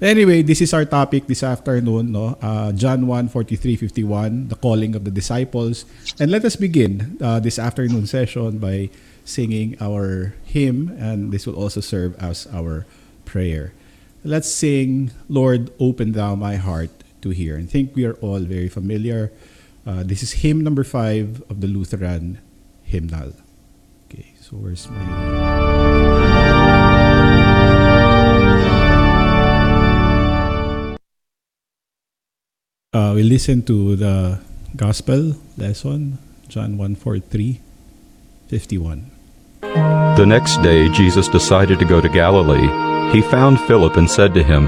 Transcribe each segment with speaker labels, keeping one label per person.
Speaker 1: Anyway, this is our topic this afternoon, no? Uh, John 1, 43, 51, the calling of the disciples. And let us begin uh, this afternoon session by singing our hymn, and this will also serve as our prayer. Let's sing, Lord, open thou my heart to hear. And I think we are all very familiar. Uh, this is hymn number five of the Lutheran hymnal. Okay, so where's my. Uh, we listen to the gospel lesson, John 1 4 3, 51.
Speaker 2: The next day, Jesus decided to go to Galilee. He found Philip and said to him,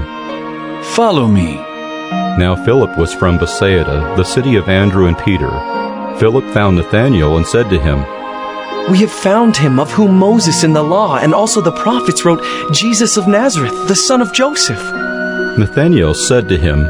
Speaker 3: Follow me.
Speaker 2: Now Philip was from Bethsaida, the city of Andrew and Peter. Philip found Nathanael and said to him,
Speaker 4: We have found him of whom Moses in the law and also the prophets wrote, Jesus of Nazareth, the son of Joseph.
Speaker 2: Nathanael said to him,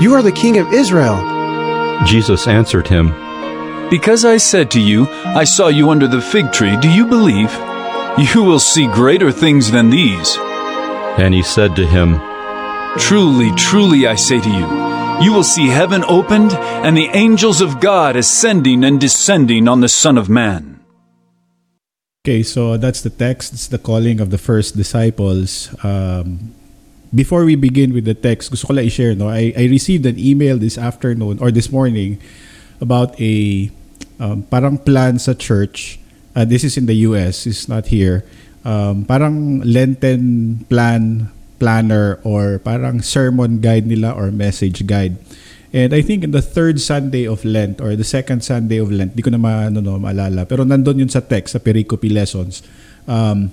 Speaker 5: You are the King of Israel.
Speaker 2: Jesus answered him,
Speaker 3: Because I said to you, I saw you under the fig tree, do you believe? You will see greater things than these.
Speaker 2: And he said to him,
Speaker 3: Truly, truly, I say to you, you will see heaven opened and the angels of God ascending and descending on the Son of Man.
Speaker 1: Okay, so that's the text. It's the calling of the first disciples. Um, before we begin with the text, gusto ko lang i-share, no? I, I received an email this afternoon or this morning about a um, parang plan sa church. Uh, this is in the US, it's not here. Um, parang Lenten plan planner or parang sermon guide nila or message guide. And I think in the third Sunday of Lent or the second Sunday of Lent, di ko na ma, ano, no, maalala, pero nandun yun sa text, sa pericope lessons. Um,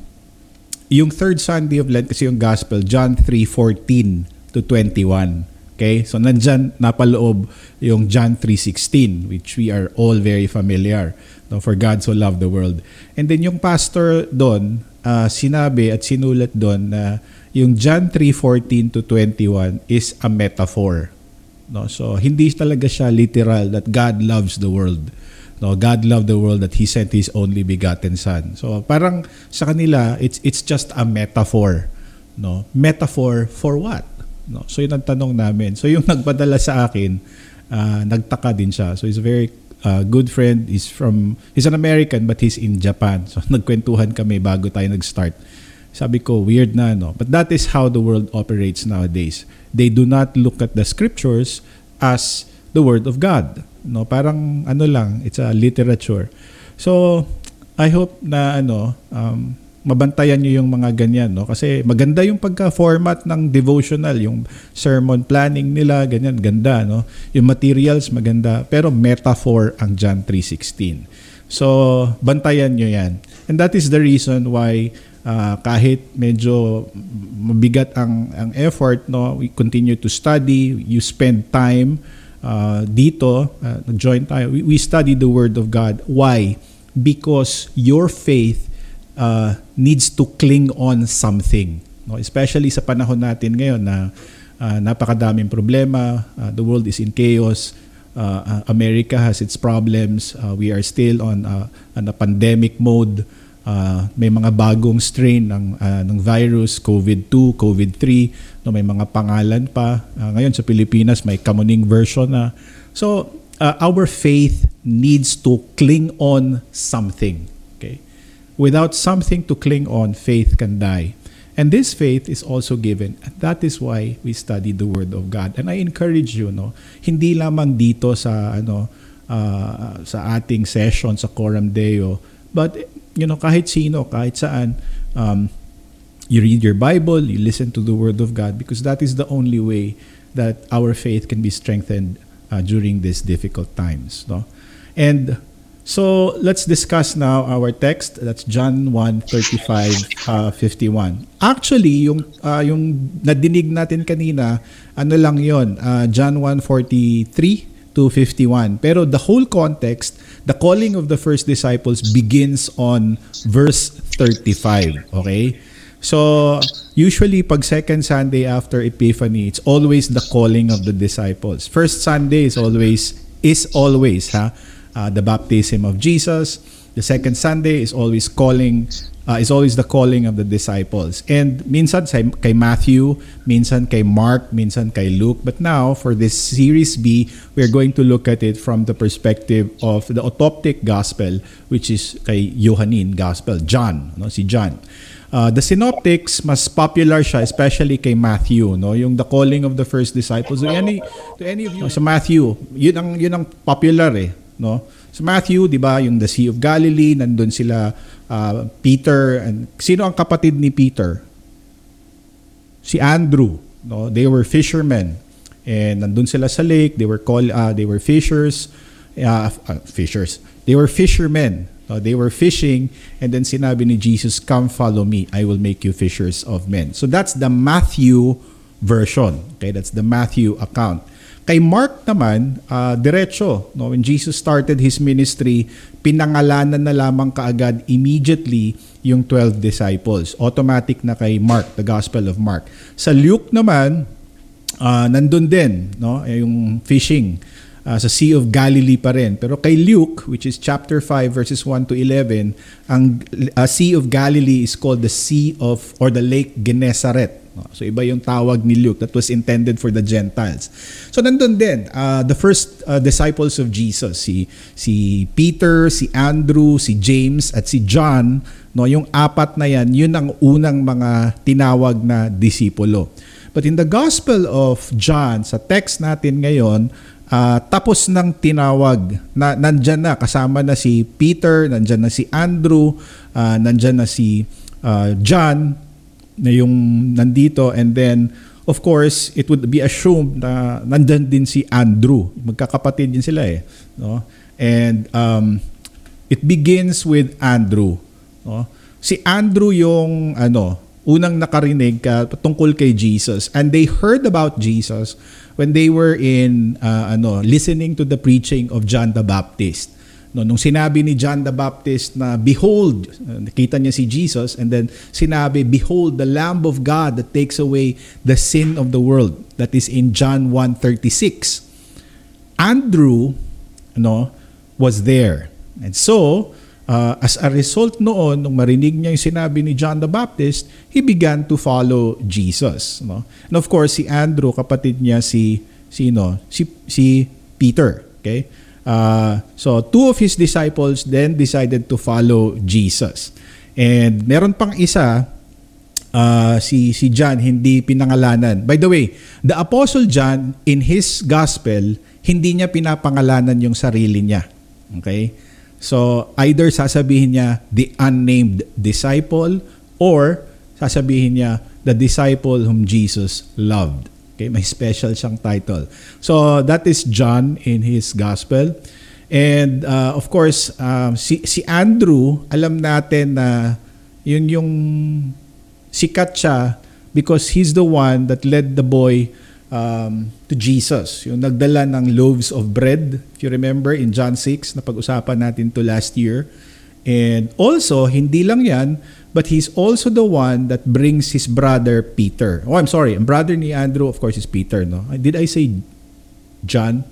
Speaker 1: yung third Sunday of Lent kasi yung gospel, John 3:14 to 21. Okay? So nandyan napaloob yung John 3:16 which we are all very familiar. No, for God so loved the world. And then yung pastor doon, uh, sinabi at sinulat doon na yung John 3:14 to 21 is a metaphor. No, so hindi talaga siya literal that God loves the world. No, God loved the world that He sent His only begotten Son. So parang sa kanila, it's it's just a metaphor. No, metaphor for what? No, so yun ang tanong namin. So yung nagpadala sa akin, uh, nagtaka din siya. So he's a very uh, good friend. He's from he's an American but he's in Japan. So nagkwentuhan kami bago tayo nag-start. Sabi ko, weird na, no? But that is how the world operates nowadays. They do not look at the scriptures as the word of God. No, parang ano lang, it's a literature. So, I hope na ano, um, mabantayan niyo yung mga ganyan, no? Kasi maganda yung pagka-format ng devotional, yung sermon planning nila, ganyan, ganda, no? Yung materials maganda, pero metaphor ang John 3:16. So, bantayan niyo 'yan. And that is the reason why uh, kahit medyo mabigat ang ang effort, no, we continue to study, you spend time uh, dito, uh, nag-join tayo. We, we study the Word of God. Why? Because your faith uh, needs to cling on something. No? Especially sa panahon natin ngayon na uh, napakadaming problema, uh, the world is in chaos, uh, America has its problems, uh, we are still on, uh, on a pandemic mode, uh, may mga bagong strain ng, uh, ng virus, COVID-2, COVID-3, no, may mga pangalan pa. Uh, ngayon sa Pilipinas may kamuning version na. So, uh, our faith needs to cling on something. Okay? Without something to cling on, faith can die. And this faith is also given. And that is why we study the Word of God. And I encourage you, no, hindi lamang dito sa ano uh, sa ating session sa Coram Deo, but you know, kahit sino, kahit saan, um, you read your Bible, you listen to the Word of God, because that is the only way that our faith can be strengthened uh, during these difficult times. No? And So let's discuss now our text. That's John 1, 35, uh, 51. Actually, yung, uh, yung nadinig natin kanina, ano lang yon uh, John 1, 43 to 51. Pero the whole context, the calling of the first disciples begins on verse 35. Okay? So, usually pag second Sunday after Epiphany, it's always the calling of the disciples. First Sunday is always, is always, ha? uh, the baptism of Jesus. The second Sunday is always calling uh, is always the calling of the disciples. And minsan sa, kay Matthew, minsan kay Mark, minsan kay Luke. But now, for this series B, we're going to look at it from the perspective of the autoptic gospel, which is kay Johannine gospel, John, no? si John. Uh, the synoptics, mas popular siya, especially kay Matthew, no? Yung the calling of the first disciples. To any, to any of you, sa Matthew, yun ang, yun ang popular eh no? Sa Matthew, 'di ba, yung the Sea of Galilee, nandun sila uh, Peter and sino ang kapatid ni Peter? Si Andrew, no? They were fishermen. And nandun sila sa lake, they were call uh, they were fishers, uh, uh, fishers. They were fishermen. No? They were fishing and then sinabi ni Jesus, "Come follow me, I will make you fishers of men." So that's the Matthew version. Okay, that's the Matthew account. Kay Mark naman, uh, diretso. No? When Jesus started his ministry, pinangalanan na lamang kaagad immediately yung 12 disciples. Automatic na kay Mark, the Gospel of Mark. Sa Luke naman, uh, nandun din no? yung fishing uh, sa Sea of Galilee pa rin. Pero kay Luke, which is chapter 5 verses 1 to 11, ang uh, Sea of Galilee is called the Sea of or the Lake Gennesaret. So iba yung tawag ni Luke that was intended for the Gentiles. So nandun din, uh, the first uh, disciples of Jesus, si si Peter, si Andrew, si James at si John, no, yung apat na yan, yun ang unang mga tinawag na disipulo. But in the Gospel of John, sa text natin ngayon, uh, tapos ng tinawag na nandyan na kasama na si Peter, nandyan na si Andrew, uh, nandyan na si uh, John, na yung nandito. And then of course it would be assumed na nandiyan din si Andrew. Magkakapatid din sila eh no? And um, it begins with Andrew no? Si Andrew yung ano unang nakarinig ka tungkol kay Jesus. And they heard about Jesus when they were in uh, ano listening to the preaching of John the Baptist No, nung sinabi ni John the Baptist na behold, nakita niya si Jesus and then sinabi behold the lamb of God that takes away the sin of the world. That is in John 1:36. Andrew no was there. And so, uh, as a result noon, nung marinig niya yung sinabi ni John the Baptist, he began to follow Jesus. No? And of course, si Andrew, kapatid niya si, sino? Si, si Peter. Okay? Uh, so two of his disciples then decided to follow Jesus. And meron pang isa, uh, si, si John, hindi pinangalanan. By the way, the Apostle John, in his gospel, hindi niya pinapangalanan yung sarili niya. Okay? So, either sasabihin niya, the unnamed disciple, or sasabihin niya, the disciple whom Jesus loved. Okay, may special siyang title. So that is John in his gospel. And uh, of course, um, si, si Andrew, alam natin na yun yung sikat siya because he's the one that led the boy um, to Jesus. Yung nagdala ng loaves of bread, if you remember in John 6, na pag-usapan natin to last year. And also, hindi lang yan, but he's also the one that brings his brother Peter. Oh, I'm sorry. Ang brother ni Andrew, of course, is Peter. No? Did I say John?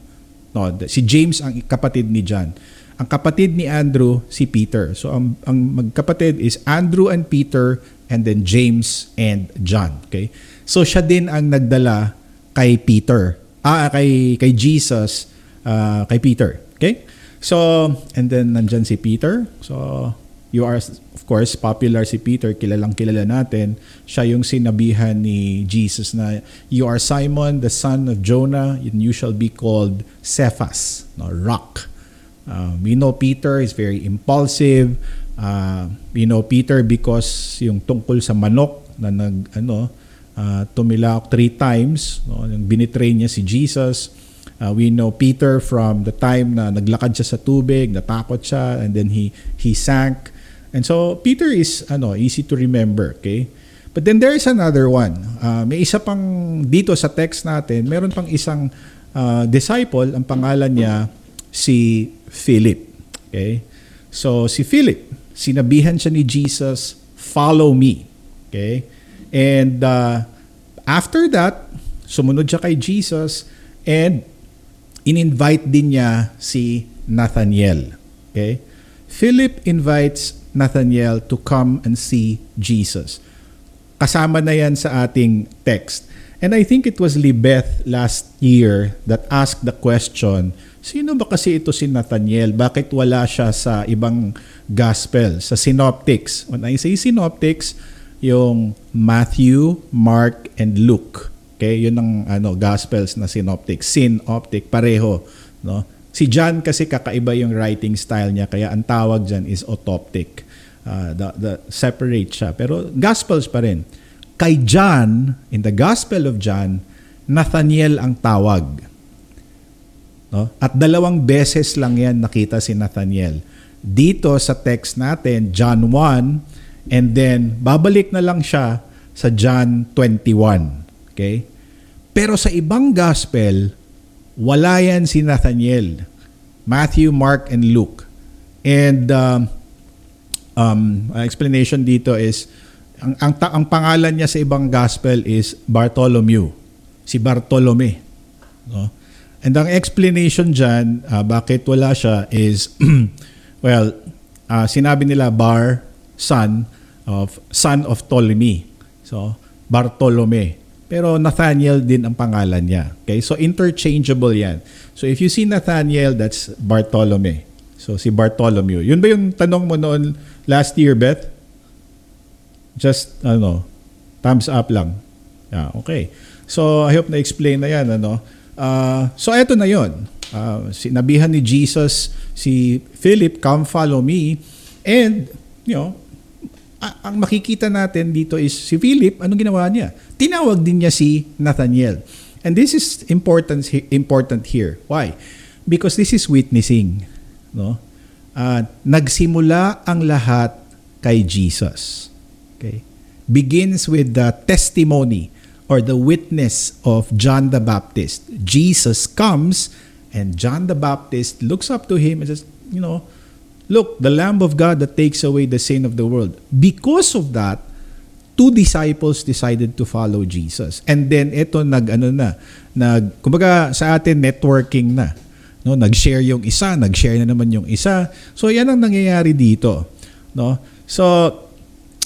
Speaker 1: No, si James ang kapatid ni John. Ang kapatid ni Andrew, si Peter. So, ang, ang magkapatid is Andrew and Peter and then James and John. Okay? So, siya din ang nagdala kay Peter. Ah, kay, kay Jesus, uh, kay Peter. Okay? So, and then nandyan si Peter. So, you are, of course, popular si Peter. Kilalang kilala natin. Siya yung sinabihan ni Jesus na, You are Simon, the son of Jonah, and you shall be called Cephas, no, rock. Uh, we know Peter is very impulsive. Uh, we know Peter because yung tungkol sa manok na nag, ano, uh, tumilak three times. No, binitray niya si Jesus Uh, we know Peter from the time na naglakad siya sa tubig, natakot siya, and then he he sank. And so Peter is ano easy to remember, okay? But then there is another one. Uh, may isa pang dito sa text natin, meron pang isang uh, disciple, ang pangalan niya si Philip. Okay? So si Philip, sinabihan siya ni Jesus, "Follow me." Okay? And uh, after that, sumunod siya kay Jesus and in-invite din niya si Nathaniel. Okay? Philip invites Nathaniel to come and see Jesus. Kasama na yan sa ating text. And I think it was Libeth last year that asked the question, sino ba kasi ito si Nathaniel? Bakit wala siya sa ibang gospel, sa synoptics? When I say synoptics, yung Matthew, Mark, and Luke. Okay, yun ang ano gospels na synoptic, synoptic pareho, no? Si John kasi kakaiba yung writing style niya kaya ang tawag diyan is autoptic. Uh, the, the separate siya pero gospels pa rin. Kay John, in the Gospel of John, Nathaniel ang tawag. No? At dalawang beses lang yan nakita si Nathaniel. Dito sa text natin, John 1, and then babalik na lang siya sa John 21. Okay? Pero sa ibang gospel, wala yan si Nathaniel. Matthew, Mark, and Luke. And um, um, explanation dito is, ang, ang, ang pangalan niya sa ibang gospel is Bartholomew. Si Bartolome. No? And ang explanation dyan, uh, bakit wala siya is, well, uh, sinabi nila Bar, son of, son of Ptolemy. So, Bartolome. Pero Nathaniel din ang pangalan niya. Okay? So interchangeable 'yan. So if you see Nathaniel, that's Bartolome. So si Bartholomew. Yun ba yung tanong mo noon last year, Beth? Just ano, thumbs up lang. Yeah, okay. So I hope na explain na 'yan ano. Uh, so eto na 'yon. Uh, sinabihan ni Jesus si Philip, "Come follow me." And you know, ang makikita natin dito is si Philip, anong ginawa niya? Tinawag din niya si Nathaniel. And this is important important here. Why? Because this is witnessing, no? Uh, nagsimula ang lahat kay Jesus. Okay? Begins with the testimony or the witness of John the Baptist. Jesus comes and John the Baptist looks up to him and says, you know, Look, the Lamb of God that takes away the sin of the world. Because of that, two disciples decided to follow Jesus. And then ito nag ano na, nag kumbaga sa atin networking na. No, nag-share yung isa, nag-share na naman yung isa. So yan ang nangyayari dito, no? So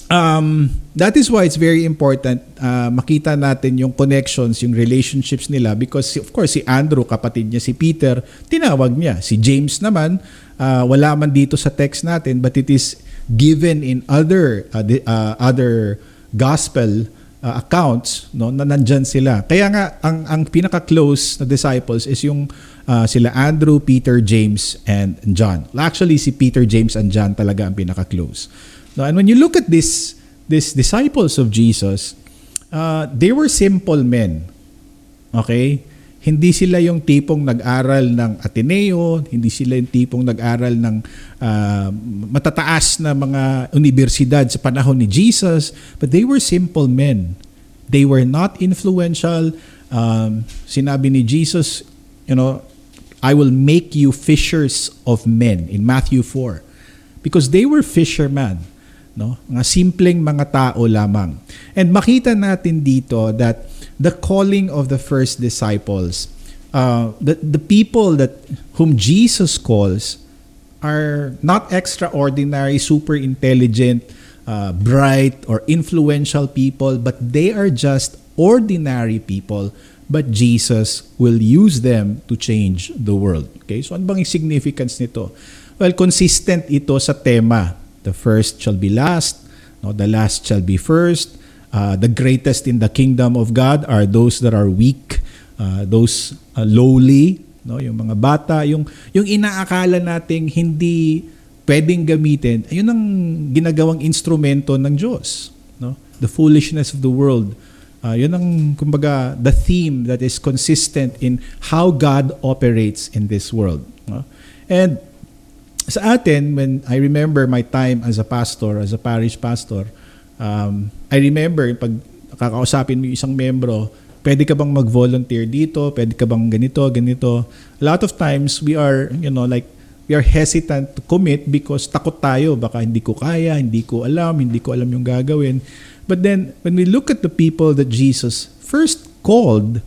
Speaker 1: um, that is why it's very important uh, makita natin yung connections, yung relationships nila because of course si Andrew, kapatid niya si Peter, tinawag niya. Si James naman, uh, wala man dito sa text natin but it is given in other uh, the, uh, other gospel uh, accounts no na nandyan sila. Kaya nga ang ang pinaka close na disciples is yung uh, sila Andrew, Peter, James and John. Actually si Peter, James and John talaga ang pinaka close no and when you look at this these disciples of Jesus uh, they were simple men. Okay hindi sila yung tipong nag-aral ng Ateneo, hindi sila yung tipong nag-aral ng uh, matataas na mga universidad sa panahon ni Jesus, but they were simple men. They were not influential. Um, sinabi ni Jesus, you know, I will make you fishers of men in Matthew 4. Because they were fishermen. No? Mga simpleng mga tao lamang. And makita natin dito that the calling of the first disciples, uh, the, the people that whom Jesus calls are not extraordinary, super intelligent, uh, bright, or influential people, but they are just ordinary people. But Jesus will use them to change the world. Okay, so ano bang significance nito? Well, consistent ito sa tema. The first shall be last, no, the last shall be first, Uh, the greatest in the kingdom of God are those that are weak, uh, those uh, lowly, no, yung mga bata, yung yung inaakala nating hindi pwedeng gamitin, ayun ang ginagawang instrumento ng Diyos, no? The foolishness of the world Uh, yun ang, kumbaga, the theme that is consistent in how God operates in this world. No? And sa atin, when I remember my time as a pastor, as a parish pastor, um, I remember pag kakausapin mo yung isang membro, pwede ka bang mag-volunteer dito? Pwede ka bang ganito, ganito? A lot of times, we are, you know, like, we are hesitant to commit because takot tayo. Baka hindi ko kaya, hindi ko alam, hindi ko alam yung gagawin. But then, when we look at the people that Jesus first called,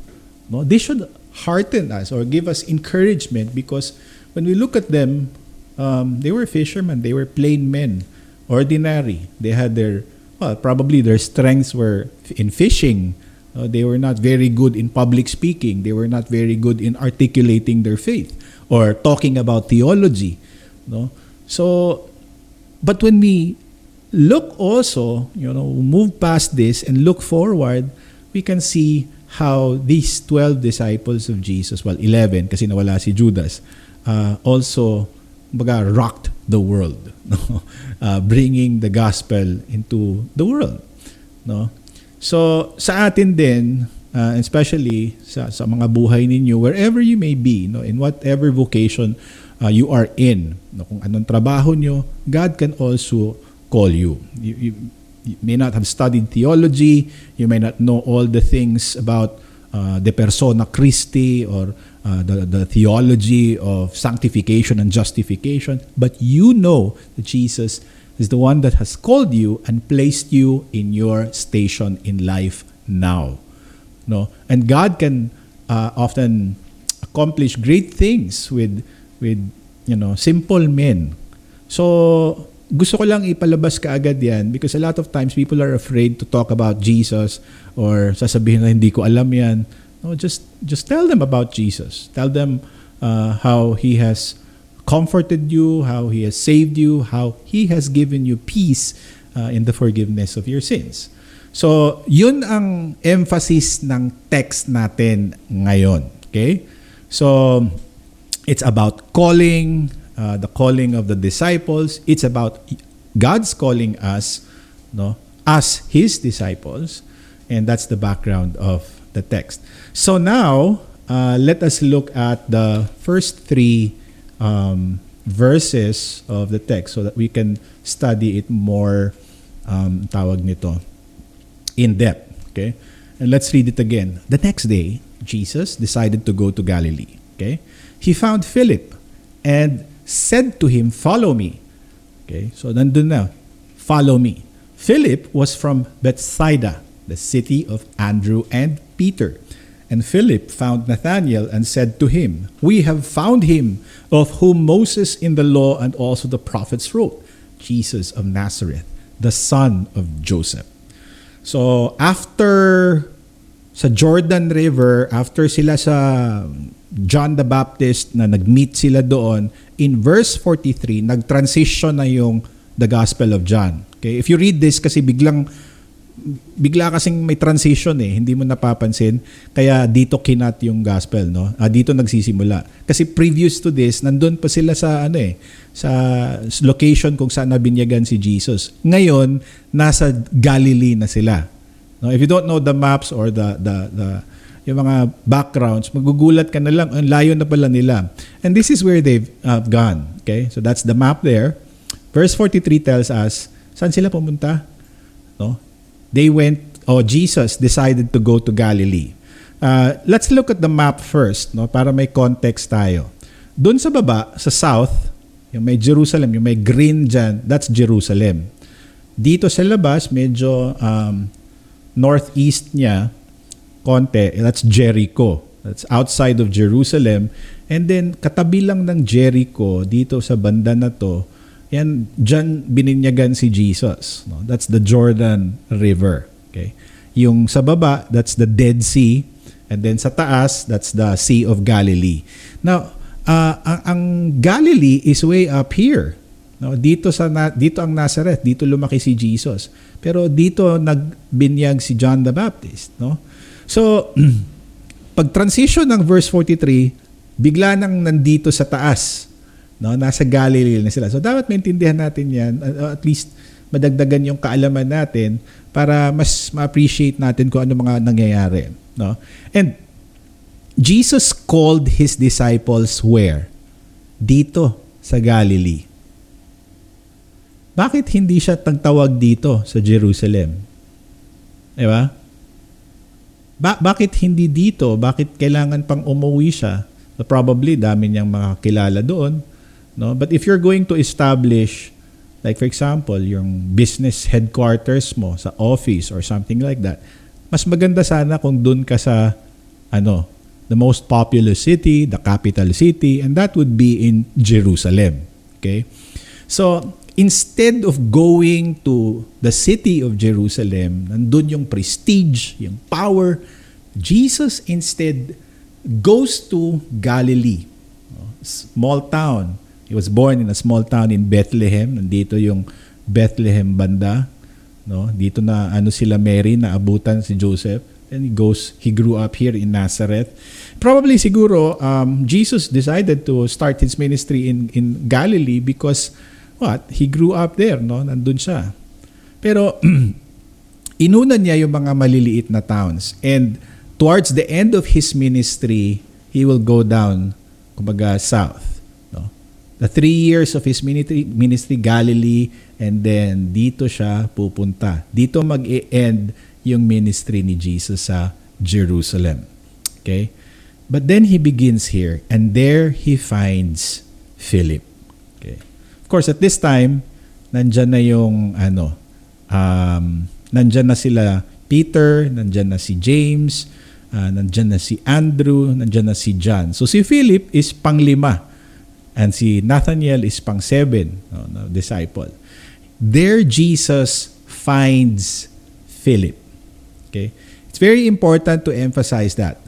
Speaker 1: no, they should hearten us or give us encouragement because when we look at them, um, they were fishermen, they were plain men, ordinary. They had their, well, probably their strengths were in fishing. Uh, they were not very good in public speaking. They were not very good in articulating their faith or talking about theology. No? So, but when we look also, you know, move past this and look forward, we can see how these 12 disciples of Jesus, well, 11 kasi nawala si Judas, uh, also baga, rocked the world, no? uh, bringing the gospel into the world. No? So, sa atin din, uh, especially sa, sa mga buhay ninyo, wherever you may be, no, in whatever vocation uh, you are in, no, kung anong trabaho nyo, God can also call you. You, you. you may not have studied theology, you may not know all the things about uh, the persona Christi or uh, the, the theology of sanctification and justification, but you know that Jesus is the one that has called you and placed you in your station in life now. No? And God can uh, often accomplish great things with with you know simple men. So gusto ko lang ipalabas kaagad yan because a lot of times people are afraid to talk about Jesus or sasabihin na hindi ko alam yan. No, just just tell them about Jesus. Tell them uh, how he has comforted you, how he has saved you, how he has given you peace uh, in the forgiveness of your sins. So, yun ang emphasis ng text natin ngayon. Okay? So, it's about calling, uh, the calling of the disciples. It's about God's calling us, no, as His disciples, and that's the background of the text. So now, uh, let us look at the first three um, verses of the text so that we can study it more. Um, tawag nito in depth. Okay, and let's read it again. The next day, Jesus decided to go to Galilee. Okay, he found Philip and said to him, Follow me. Okay, so nandun na, follow me. Philip was from Bethsaida, the city of Andrew and Peter. And Philip found Nathanael and said to him, We have found him of whom Moses in the law and also the prophets wrote, Jesus of Nazareth, the son of Joseph. So after sa Jordan River, after sila sa John the Baptist na nag-meet sila doon, in verse 43, nag-transition na yung the Gospel of John. Okay? If you read this kasi biglang bigla kasing may transition eh, hindi mo napapansin. Kaya dito kinat yung gospel, no? Ah, dito nagsisimula. Kasi previous to this, nandun pa sila sa ano eh, sa location kung saan nabinyagan si Jesus. Ngayon, nasa Galilee na sila. No, if you don't know the maps or the the the yung mga backgrounds, magugulat ka na lang, ang layo na pala nila. And this is where they've uh, gone. Okay? So that's the map there. Verse 43 tells us, saan sila pumunta? No? They went, or oh, Jesus decided to go to Galilee. Uh, let's look at the map first, no? Para may context tayo. Doon sa baba, sa south, yung may Jerusalem, yung may green dyan, that's Jerusalem. Dito sa labas, medyo um, northeast niya, konti, that's Jericho. That's outside of Jerusalem. And then, katabi lang ng Jericho, dito sa banda na to, yan, dyan bininyagan si Jesus. No? That's the Jordan River. Okay? Yung sa baba, that's the Dead Sea. And then sa taas, that's the Sea of Galilee. Now, uh, ang, ang Galilee is way up here. No, dito sa dito ang Nazareth, dito lumaki si Jesus. Pero dito nagbinyag si John the Baptist, no? So, pag transition ng verse 43, bigla nang nandito sa taas. No, nasa Galilee na sila. So dapat maintindihan natin 'yan at least madagdagan yung kaalaman natin para mas ma-appreciate natin kung ano mga nangyayari. No? And Jesus called His disciples where? Dito sa Galilee. Bakit hindi siya tagtawag dito sa Jerusalem? Di ba? Ba- bakit hindi dito? Bakit kailangan pang umuwi siya? So probably dami niyang mga kilala doon. No? But if you're going to establish like for example, yung business headquarters mo sa office or something like that, mas maganda sana kung doon ka sa ano, the most populous city, the capital city, and that would be in Jerusalem. Okay? So, instead of going to the city of Jerusalem, nandun yung prestige, yung power, Jesus instead goes to Galilee, small town. He was born in a small town in Bethlehem. Nandito yung Bethlehem banda. No? Dito na ano sila Mary na abutan si Joseph. And he goes, he grew up here in Nazareth. Probably siguro um, Jesus decided to start his ministry in in Galilee because what? He grew up there, no? Nandun siya. Pero inuna niya yung mga maliliit na towns. And towards the end of his ministry, he will go down kumbaga south the three years of his ministry, ministry Galilee, and then dito siya pupunta. Dito mag-end yung ministry ni Jesus sa Jerusalem. Okay? But then he begins here, and there he finds Philip. Okay? Of course, at this time, nandyan na yung ano, um, nandyan na sila Peter, nandyan na si James, uh, nandyan na si Andrew, nandyan na si John. So si Philip is panglima And si Nathaniel is pang seven no, no, disciple. There Jesus finds Philip. Okay? It's very important to emphasize that.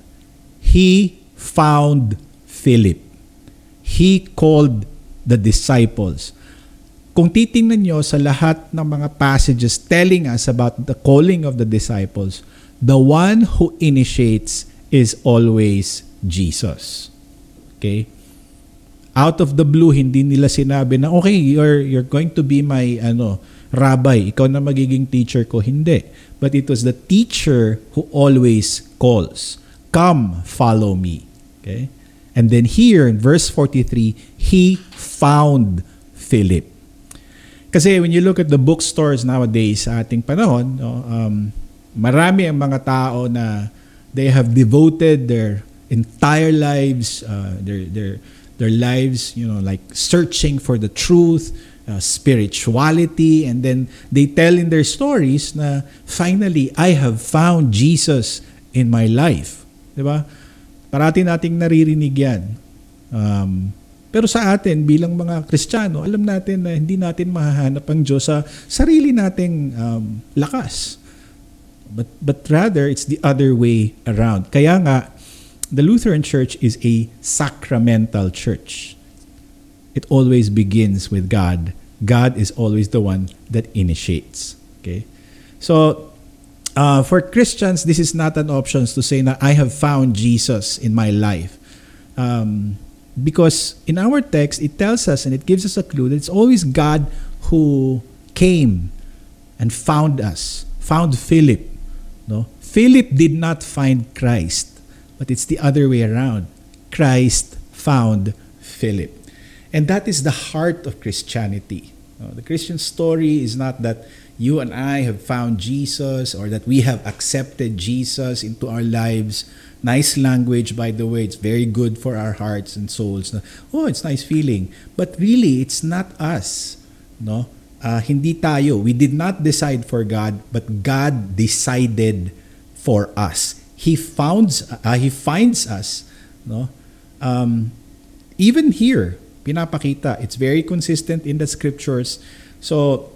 Speaker 1: He found Philip. He called the disciples. Kung titingnan nyo sa lahat ng mga passages telling us about the calling of the disciples, the one who initiates is always Jesus. Okay? Out of the blue hindi nila sinabi na okay you're you're going to be my ano rabbi. Ikaw na magiging teacher ko. Hindi. But it was the teacher who always calls come follow me. Okay? And then here in verse 43 he found Philip. Kasi when you look at the bookstores nowadays sa ating panahon no, um, marami ang mga tao na they have devoted their entire lives uh, their their their lives, you know, like searching for the truth, uh, spirituality, and then they tell in their stories na finally, I have found Jesus in my life. Di ba? Parati nating naririnig yan. Um, pero sa atin, bilang mga Kristiyano, alam natin na hindi natin mahahanap ang Diyos sa sarili nating um, lakas. But, but rather, it's the other way around. Kaya nga, the Lutheran Church is a sacramental church. It always begins with God. God is always the one that initiates. Okay? So, uh, for Christians, this is not an option to say that I have found Jesus in my life. Um, because in our text, it tells us and it gives us a clue that it's always God who came and found us, found Philip. No? Philip did not find Christ. But it's the other way around. Christ found Philip. And that is the heart of Christianity. The Christian story is not that you and I have found Jesus or that we have accepted Jesus into our lives. Nice language, by the way. It's very good for our hearts and souls. Oh, it's nice feeling. But really, it's not us. No? Uh, hindi tayo. We did not decide for God, but God decided for us he founds uh, he finds us no? Um, even here pinapakita it's very consistent in the scriptures. So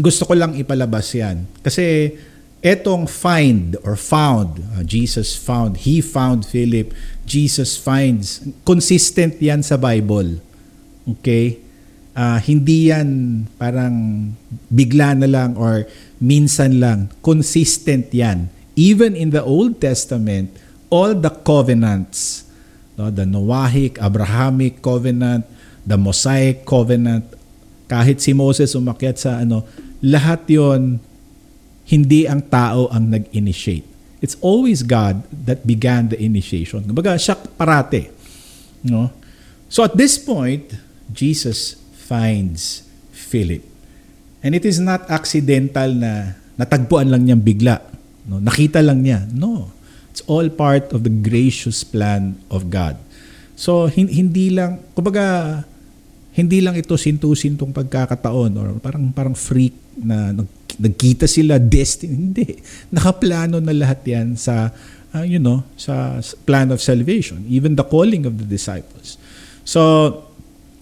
Speaker 1: gusto ko lang ipalabas yan. Kasi etong find or found uh, Jesus found he found Philip Jesus finds consistent yan sa Bible. Okay? Uh, hindi yan parang bigla na lang or minsan lang. Consistent yan even in the Old Testament, all the covenants, no, the Noahic, Abrahamic covenant, the Mosaic covenant, kahit si Moses umakyat sa ano, lahat yon hindi ang tao ang nag-initiate. It's always God that began the initiation. Kumbaga, siya parate. No? So at this point, Jesus finds Philip. And it is not accidental na natagpuan lang niyang bigla. No? Nakita lang niya. No. It's all part of the gracious plan of God. So hindi lang, kumbaga, hindi lang ito sintu-sintong pagkakataon or parang parang freak na nag, nagkita sila destiny hindi nakaplano na lahat yan sa uh, you know sa plan of salvation even the calling of the disciples so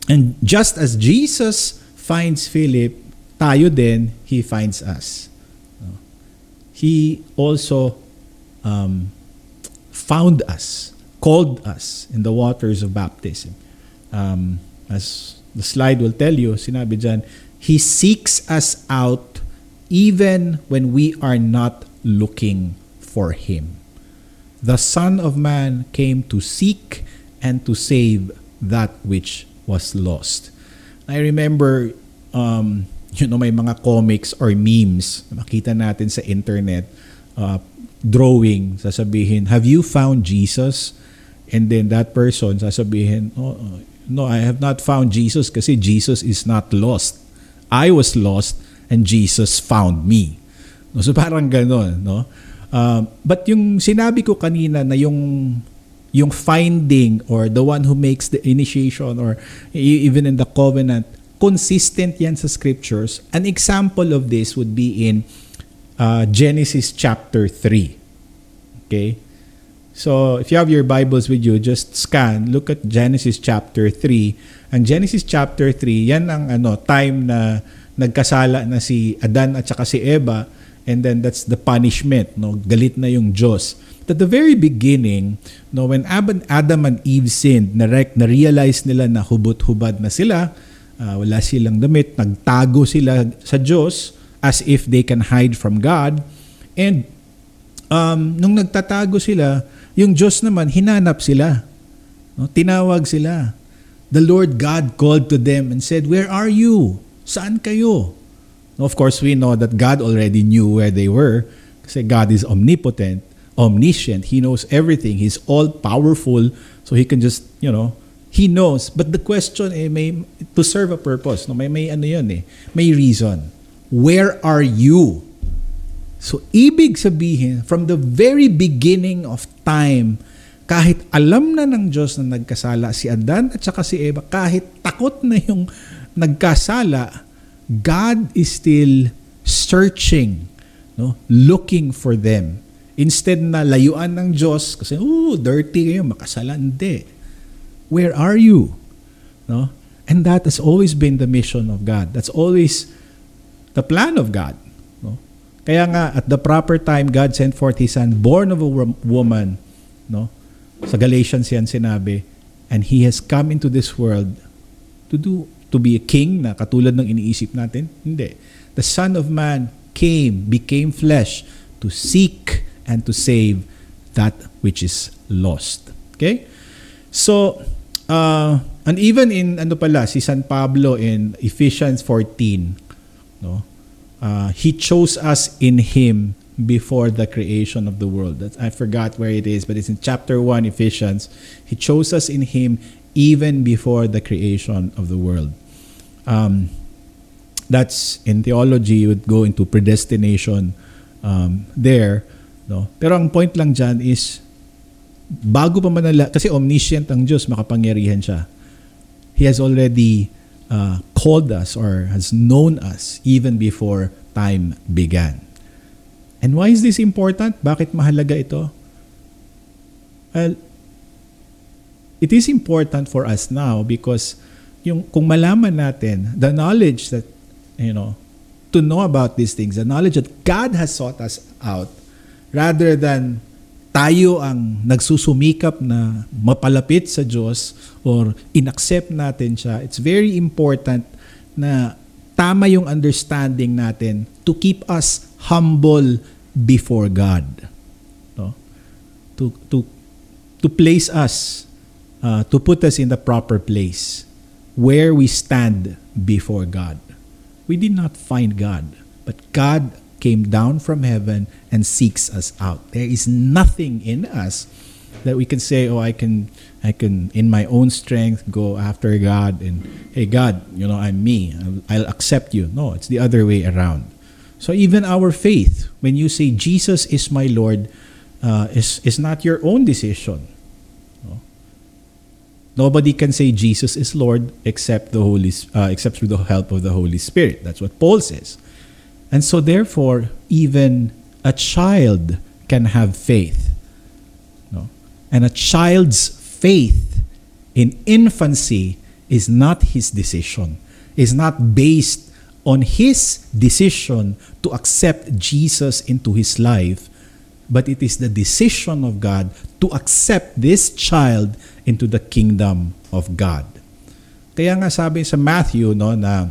Speaker 1: and just as Jesus finds Philip tayo din he finds us he also um, found us called us in the waters of baptism um, as the slide will tell you, sinabi dyan, He seeks us out even when we are not looking for Him. The Son of Man came to seek and to save that which was lost. I remember, um, you know, may mga comics or memes makita natin sa internet, uh, drawing, sasabihin, have you found Jesus? And then that person sasabihin, oh, no, I have not found Jesus kasi Jesus is not lost. I was lost and Jesus found me. No, so parang gano'n, no? Uh, but yung sinabi ko kanina na yung yung finding or the one who makes the initiation or even in the covenant, consistent yan sa scriptures. An example of this would be in uh, Genesis chapter 3. Okay? So, if you have your Bibles with you, just scan, look at Genesis chapter 3. Ang Genesis chapter 3, yan ang ano, time na nagkasala na si Adan at saka si Eva and then that's the punishment, no? Galit na yung Diyos. At the very beginning, no, when Adam and Eve sinned, na-realize nila na hubot-hubad na sila, uh, wala silang damit, nagtago sila sa Diyos as if they can hide from God. And um, nung nagtatago sila, yung Diyos naman, hinanap sila. No? Tinawag sila. The Lord God called to them and said, Where are you? Saan kayo? Of course, we know that God already knew where they were kasi God is omnipotent, omniscient. He knows everything. He's all-powerful. So He can just, you know, He knows. But the question, eh, may, to serve a purpose, no? may, may ano yun eh, may reason. Where are you? So, ibig sabihin, from the very beginning of time, kahit alam na ng Diyos na nagkasala si Adan at saka si Eva, kahit takot na yung nagkasala, God is still searching, no? looking for them. Instead na layuan ng Diyos, kasi, oh, dirty kayo, makasala. Hindi. Where are you? No? And that has always been the mission of God. That's always the plan of God. Kaya nga, at the proper time, God sent forth His Son, born of a woman. No? Sa Galatians yan sinabi, and He has come into this world to do to be a king na katulad ng iniisip natin? Hindi. The Son of Man came, became flesh to seek and to save that which is lost. Okay? So, uh, and even in ano pala si San Pablo in Ephesians 14, no? uh, He chose us in Him before the creation of the world. That's, I forgot where it is, but it's in chapter 1, Ephesians. He chose us in Him even before the creation of the world. Um, that's in theology, you would go into predestination um, there. No? Pero ang point lang dyan is, bago pa manala, kasi omniscient ang Diyos, makapangyarihan siya. He has already uh, called us or has known us even before time began. And why is this important? Bakit mahalaga ito? Well, it is important for us now because yung kung malaman natin the knowledge that you know to know about these things, the knowledge that God has sought us out rather than tayo ang nagsusumikap na mapalapit sa Diyos or inaccept natin siya, it's very important na tama yung understanding natin to keep us humble before God. No? To, to, to place us, uh, to put us in the proper place where we stand before God. We did not find God. but God came down from heaven and seeks us out. There is nothing in us that we can say, "Oh, I can, I can, in my own strength, go after God and hey, God, you know, I'm me. I'll, accept you." No, it's the other way around. So even our faith, when you say Jesus is my Lord, uh, is is not your own decision. No? Nobody can say Jesus is Lord except the Holy, uh, except through the help of the Holy Spirit. That's what Paul says. And so, therefore, even a child can have faith. No? And a child's faith in infancy is not his decision, is not based on his decision to accept Jesus into his life, but it is the decision of God to accept this child into the kingdom of God. Kaya nga sabi sa Matthew no na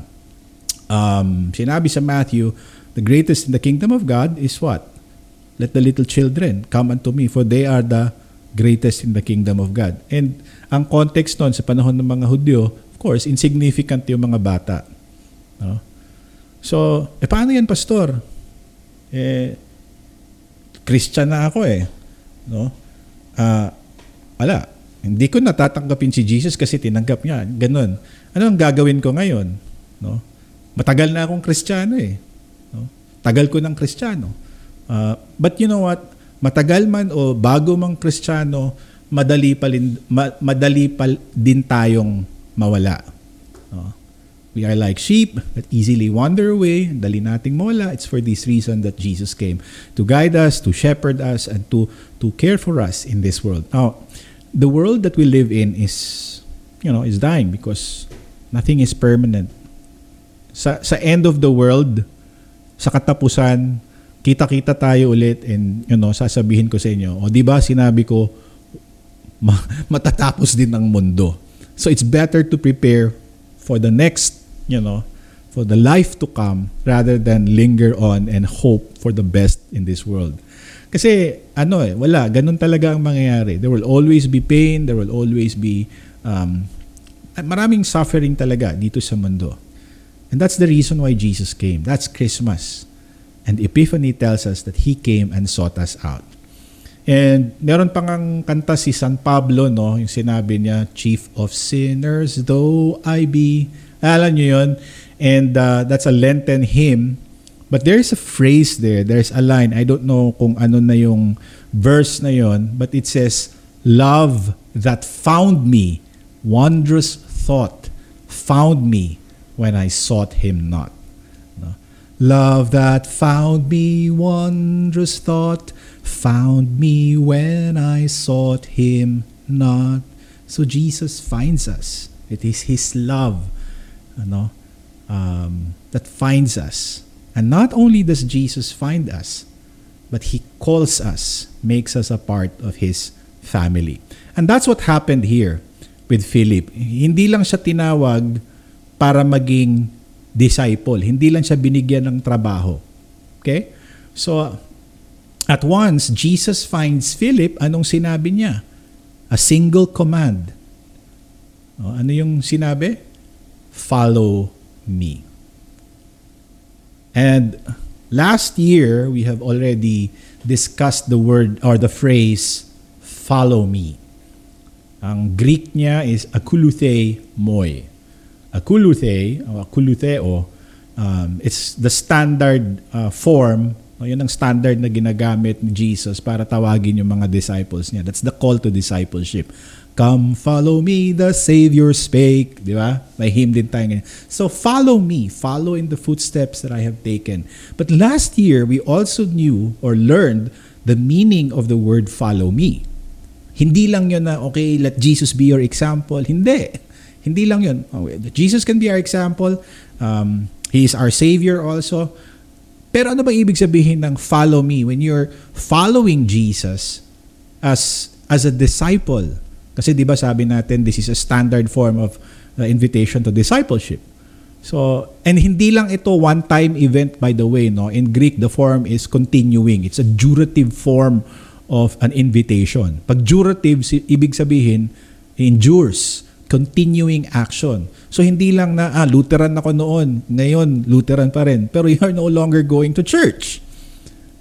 Speaker 1: um, sinabi sa Matthew, the greatest in the kingdom of God is what? Let the little children come unto me, for they are the greatest in the kingdom of God. And ang context noon sa panahon ng mga Hudyo, of course, insignificant yung mga bata. No? So, eh paano yan, pastor? Eh, Christian na ako eh. No? Ah, wala. Hindi ko natatanggapin si Jesus kasi tinanggap niya. Ganun. Ano ang gagawin ko ngayon? No? Matagal na akong Kristiyano eh. No? Tagal ko ng Kristiyano. Uh, but you know what? Matagal man o bago mang Kristiyano, madali pa, lin, ma, madali pa din tayong mawala. No? We are like sheep that easily wander away. Dali nating mawala. It's for this reason that Jesus came to guide us, to shepherd us, and to to care for us in this world. Now, the world that we live in is, you know, is dying because nothing is permanent sa sa end of the world, sa katapusan, kita-kita tayo ulit and you know, sasabihin ko sa inyo, o di ba sinabi ko matatapos din ang mundo. So it's better to prepare for the next, you know, for the life to come rather than linger on and hope for the best in this world. Kasi ano eh, wala, ganun talaga ang mangyayari. There will always be pain, there will always be um, maraming suffering talaga dito sa mundo. And that's the reason why Jesus came. That's Christmas. And Epiphany tells us that He came and sought us out. And meron pang ang kanta si San Pablo, no? Yung sinabi niya, Chief of sinners though I be. Alam niyo yun? And uh, that's a Lenten hymn. But there's a phrase there. There's a line. I don't know kung ano na yung verse na yon, but it says, Love that found me, wondrous thought, found me when I sought him not. No? Love that found me, wondrous thought, found me when I sought him not. So Jesus finds us. It is his love um, that finds us. And not only does Jesus find us, but he calls us, makes us a part of his family. And that's what happened here with Philip. Hindi lang siya tinawag para maging disciple. Hindi lang siya binigyan ng trabaho. Okay? So, at once, Jesus finds Philip, anong sinabi niya? A single command. O, ano yung sinabi? Follow me. And last year, we have already discussed the word or the phrase, follow me. Ang Greek niya is akuluthe moi. Akuluthe, o akulutheo, um, it's the standard uh, form, no, yun ang standard na ginagamit ni Jesus para tawagin yung mga disciples niya. That's the call to discipleship. Come follow me, the Savior spake. Di ba? May hymn din tayo ngayon. So follow me. Follow in the footsteps that I have taken. But last year, we also knew or learned the meaning of the word follow me. Hindi lang yun na, okay, let Jesus be your example. Hindi. Hindi lang yun. Oh, Jesus can be our example. Um, he is our Savior also. Pero ano ba ibig sabihin ng follow me? When you're following Jesus as as a disciple, kasi 'di ba sabi natin this is a standard form of uh, invitation to discipleship. So, and hindi lang ito one-time event by the way, no? In Greek the form is continuing. It's a durative form of an invitation. Pag durative ibig sabihin endures continuing action. So hindi lang na, ah, Lutheran ako noon, ngayon Lutheran pa rin, pero you are no longer going to church.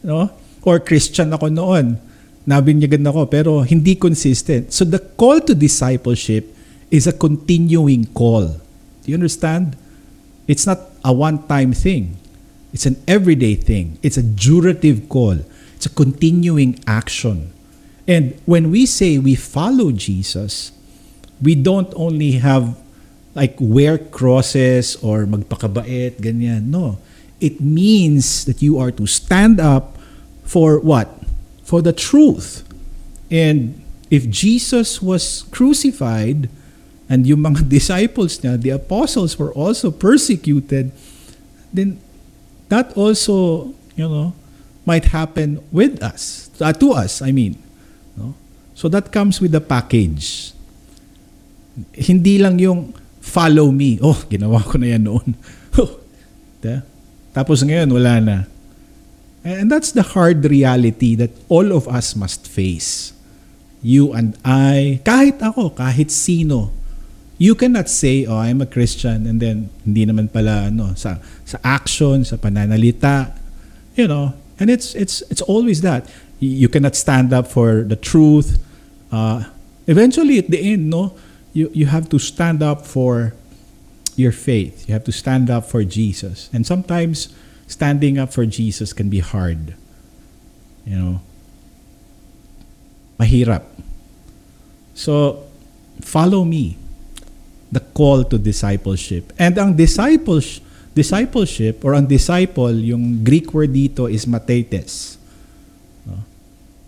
Speaker 1: No? Or Christian ako noon, nabinyagan ako, pero hindi consistent. So the call to discipleship is a continuing call. Do you understand? It's not a one-time thing. It's an everyday thing. It's a durative call. It's a continuing action. And when we say we follow Jesus, we don't only have like wear crosses or magpakabait, ganyan. No. It means that you are to stand up for what? For the truth. And if Jesus was crucified and yung mga disciples niya, the apostles were also persecuted, then that also, you know, might happen with us, uh, to us, I mean. No? So that comes with the package hindi lang yung follow me. Oh, ginawa ko na yan noon. Tapos ngayon, wala na. And that's the hard reality that all of us must face. You and I, kahit ako, kahit sino, you cannot say, oh, I'm a Christian, and then hindi naman pala, ano, sa, sa action, sa pananalita, you know, and it's, it's, it's always that. You cannot stand up for the truth. Uh, eventually, at the end, no, you, you have to stand up for your faith. You have to stand up for Jesus. And sometimes standing up for Jesus can be hard. You know, mahirap. So, follow me. The call to discipleship. And ang disciples, discipleship or ang disciple, yung Greek word dito is matetes.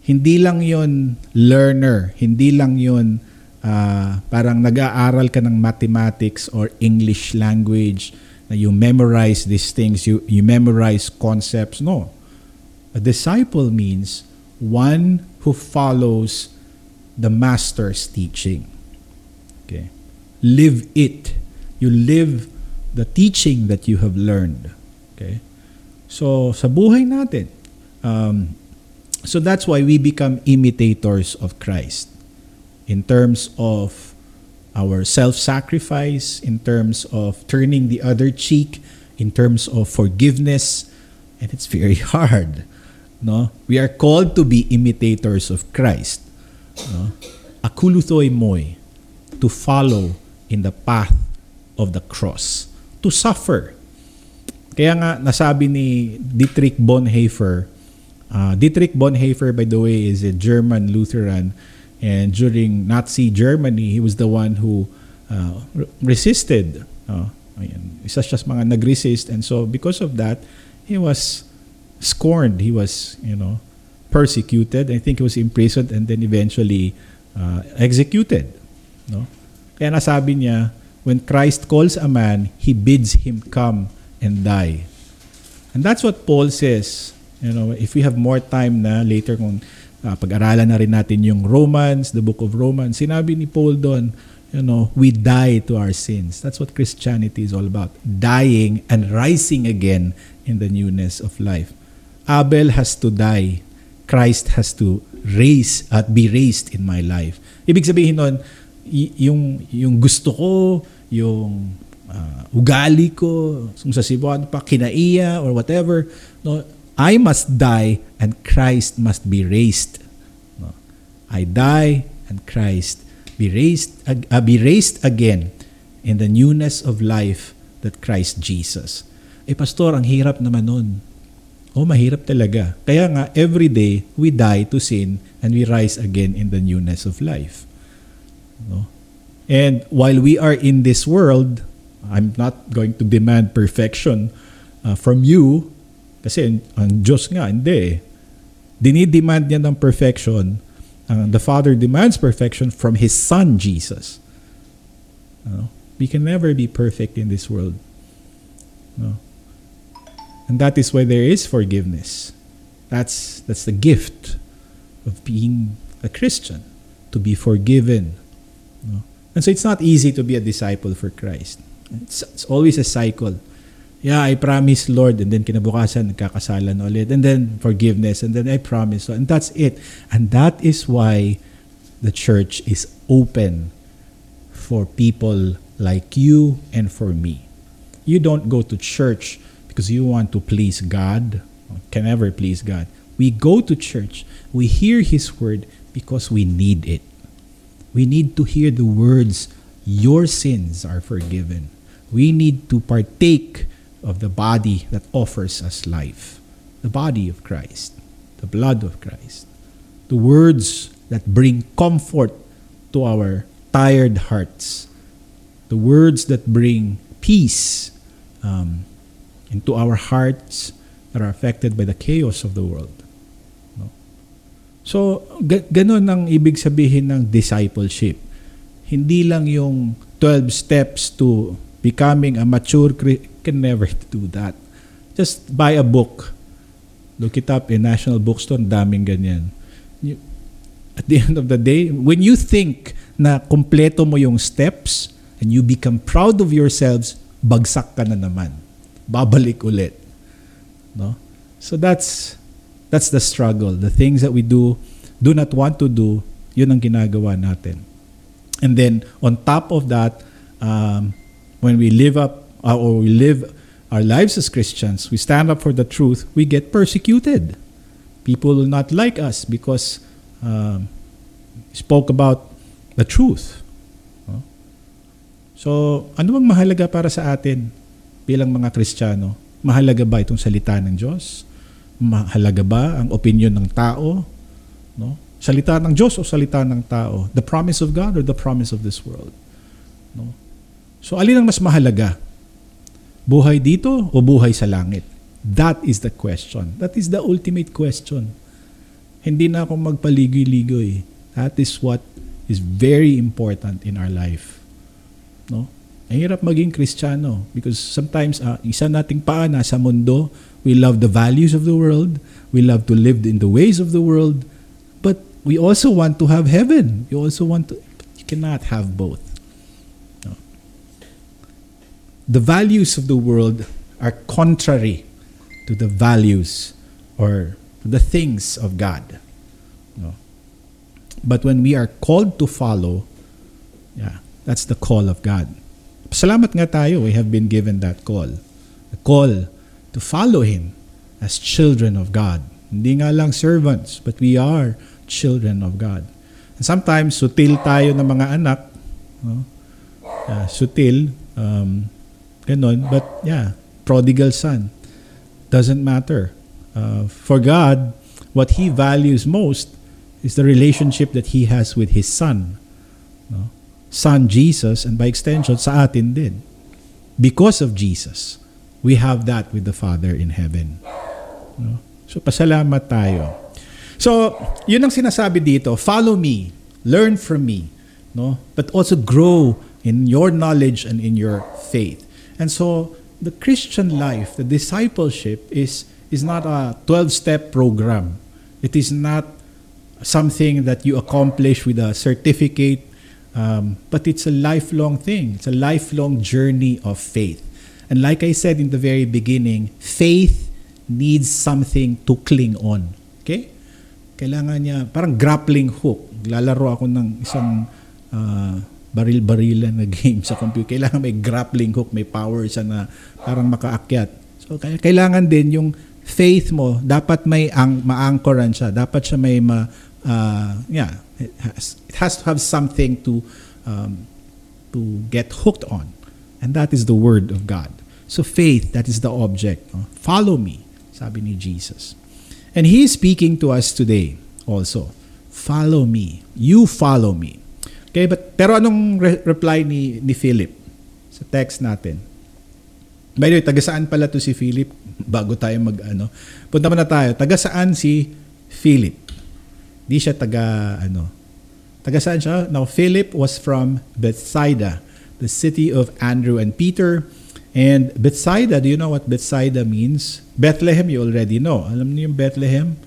Speaker 1: Hindi lang yon learner. Hindi lang yon uh, parang nag-aaral ka ng mathematics or English language na you memorize these things, you, you memorize concepts. No. A disciple means one who follows the master's teaching. Okay. Live it. You live the teaching that you have learned. Okay. So, sa buhay natin, um, so that's why we become imitators of Christ in terms of our self-sacrifice, in terms of turning the other cheek, in terms of forgiveness, and it's very hard. No, we are called to be imitators of Christ. No, akuluthoi moi, to follow in the path of the cross, to suffer. Kaya nga nasabi ni Dietrich Bonhoeffer, uh, Dietrich Bonhoeffer by the way is a German Lutheran And during Nazi Germany, he was the one who uh, resisted. Uh, ayan, isa siya sa mga nag-resist. And so because of that, he was scorned. He was, you know, persecuted. I think he was imprisoned and then eventually uh, executed. No? Kaya nasabi niya, when Christ calls a man, he bids him come and die. And that's what Paul says. You know, if we have more time na later kung uh, pag-aralan na rin natin yung Romans, the book of Romans. Sinabi ni Paul doon, you know, we die to our sins. That's what Christianity is all about. Dying and rising again in the newness of life. Abel has to die. Christ has to raise at uh, be raised in my life. Ibig sabihin nun, yung, yung gusto ko, yung uh, ugali ko, kung sa Cebuano pa, kinaiya or whatever, no, I must die and Christ must be raised. I die and Christ be raised, uh, be raised again in the newness of life that Christ Jesus. Eh pastor, ang hirap naman nun. Oh, mahirap talaga. Kaya nga, every day, we die to sin and we rise again in the newness of life. No? And while we are in this world, I'm not going to demand perfection uh, from you kasi ang Diyos nga, hindi. Dinidemand niya ng perfection. Uh, the Father demands perfection from His Son, Jesus. Uh, we can never be perfect in this world. No. And that is why there is forgiveness. That's that's the gift of being a Christian, to be forgiven. No? And so it's not easy to be a disciple for Christ. It's, it's always a cycle yeah, I promise Lord, and then kinabukasan, nagkakasalan ulit, and then forgiveness, and then I promise, and that's it. And that is why the church is open for people like you and for me. You don't go to church because you want to please God, can never please God. We go to church, we hear His word because we need it. We need to hear the words, Your sins are forgiven. We need to partake of the body that offers us life, the body of Christ, the blood of Christ, the words that bring comfort to our tired hearts, the words that bring peace um, into our hearts that are affected by the chaos of the world. No? So, ga- ganun ang ibig sabihin ng discipleship. Hindi lang yung 12 steps to becoming a mature Christian. Can never do that. Just buy a book. Look it up in National Bookstore. Daming ganyan. You, at the end of the day, when you think na kompleto mo yung steps and you become proud of yourselves, bagsak ka na naman. Babalik ulit. No? So that's that's the struggle. The things that we do do not want to do, yun ang ginagawa natin. And then on top of that, um, when we live up uh, or we live our lives as Christians, we stand up for the truth, we get persecuted. People will not like us because um, spoke about the truth. So, ano bang mahalaga para sa atin bilang mga Kristiyano? Mahalaga ba itong salita ng Diyos? Mahalaga ba ang opinion ng tao? No? Salita ng Diyos o salita ng tao? The promise of God or the promise of this world? No? So, alin ang mas mahalaga? Buhay dito o buhay sa langit? That is the question. That is the ultimate question. Hindi na ako magpaligoy-ligoy. That is what is very important in our life. No? Ang hirap maging Kristiyano because sometimes uh, isa nating paa nasa mundo. We love the values of the world. We love to live in the ways of the world. But we also want to have heaven. You also want to, you cannot have both. No? The values of the world are contrary to the values or the things of God. No? But when we are called to follow, yeah, that's the call of God. Salamat nga tayo, we have been given that call. The call to follow Him as children of God. Hindi nga lang servants, but we are children of God. And sometimes, sutil tayo ng mga anak. No? Uh, sutil. Um, ganon. But yeah, prodigal son. Doesn't matter. Uh, for God, what He values most is the relationship that He has with His Son. No? Son Jesus, and by extension, sa atin din. Because of Jesus, we have that with the Father in heaven. No? So, pasalamat tayo. So, yun ang sinasabi dito, follow me, learn from me, no? but also grow in your knowledge and in your faith. And so, the Christian life, the discipleship is is not a 12-step program. It is not something that you accomplish with a certificate, um, but it's a lifelong thing. It's a lifelong journey of faith. And like I said in the very beginning, faith needs something to cling on. Okay? Kailangan niya, parang grappling hook. Lalaro ako ng isang uh, baril-barilan na game sa computer. Kailangan may grappling hook, may power siya na parang makaakyat. So kailangan din yung faith mo, dapat may ang ma-anchoran siya. Dapat siya may ma uh, yeah, it has, it has to have something to um, to get hooked on. And that is the word of God. So faith, that is the object. No? Follow me, sabi ni Jesus. And he is speaking to us today also. Follow me. You follow me. Okay, but pero anong re- reply ni ni Philip sa text natin? By the way, taga saan pala to si Philip? Bago tayo mag ano. Punta muna tayo. Taga saan si Philip? Di siya taga ano. Taga saan siya? Now Philip was from Bethsaida, the city of Andrew and Peter. And Bethsaida, do you know what Bethsaida means? Bethlehem, you already know. Alam niyo yung Bethlehem?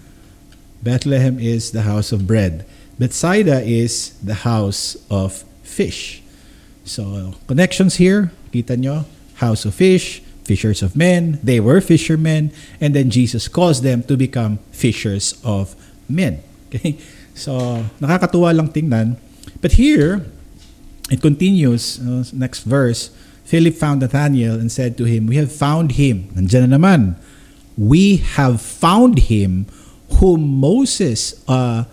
Speaker 1: Bethlehem is the house of bread. Bethsaida is the house of fish. So, connections here. Kita nyo? House of fish, fishers of men. They were fishermen. And then Jesus caused them to become fishers of men. Okay? So, nakakatuwa lang tingnan. But here, it continues, uh, next verse, Philip found Nathanael and said to him, We have found him. Nandiyan na naman. We have found him whom Moses, uh,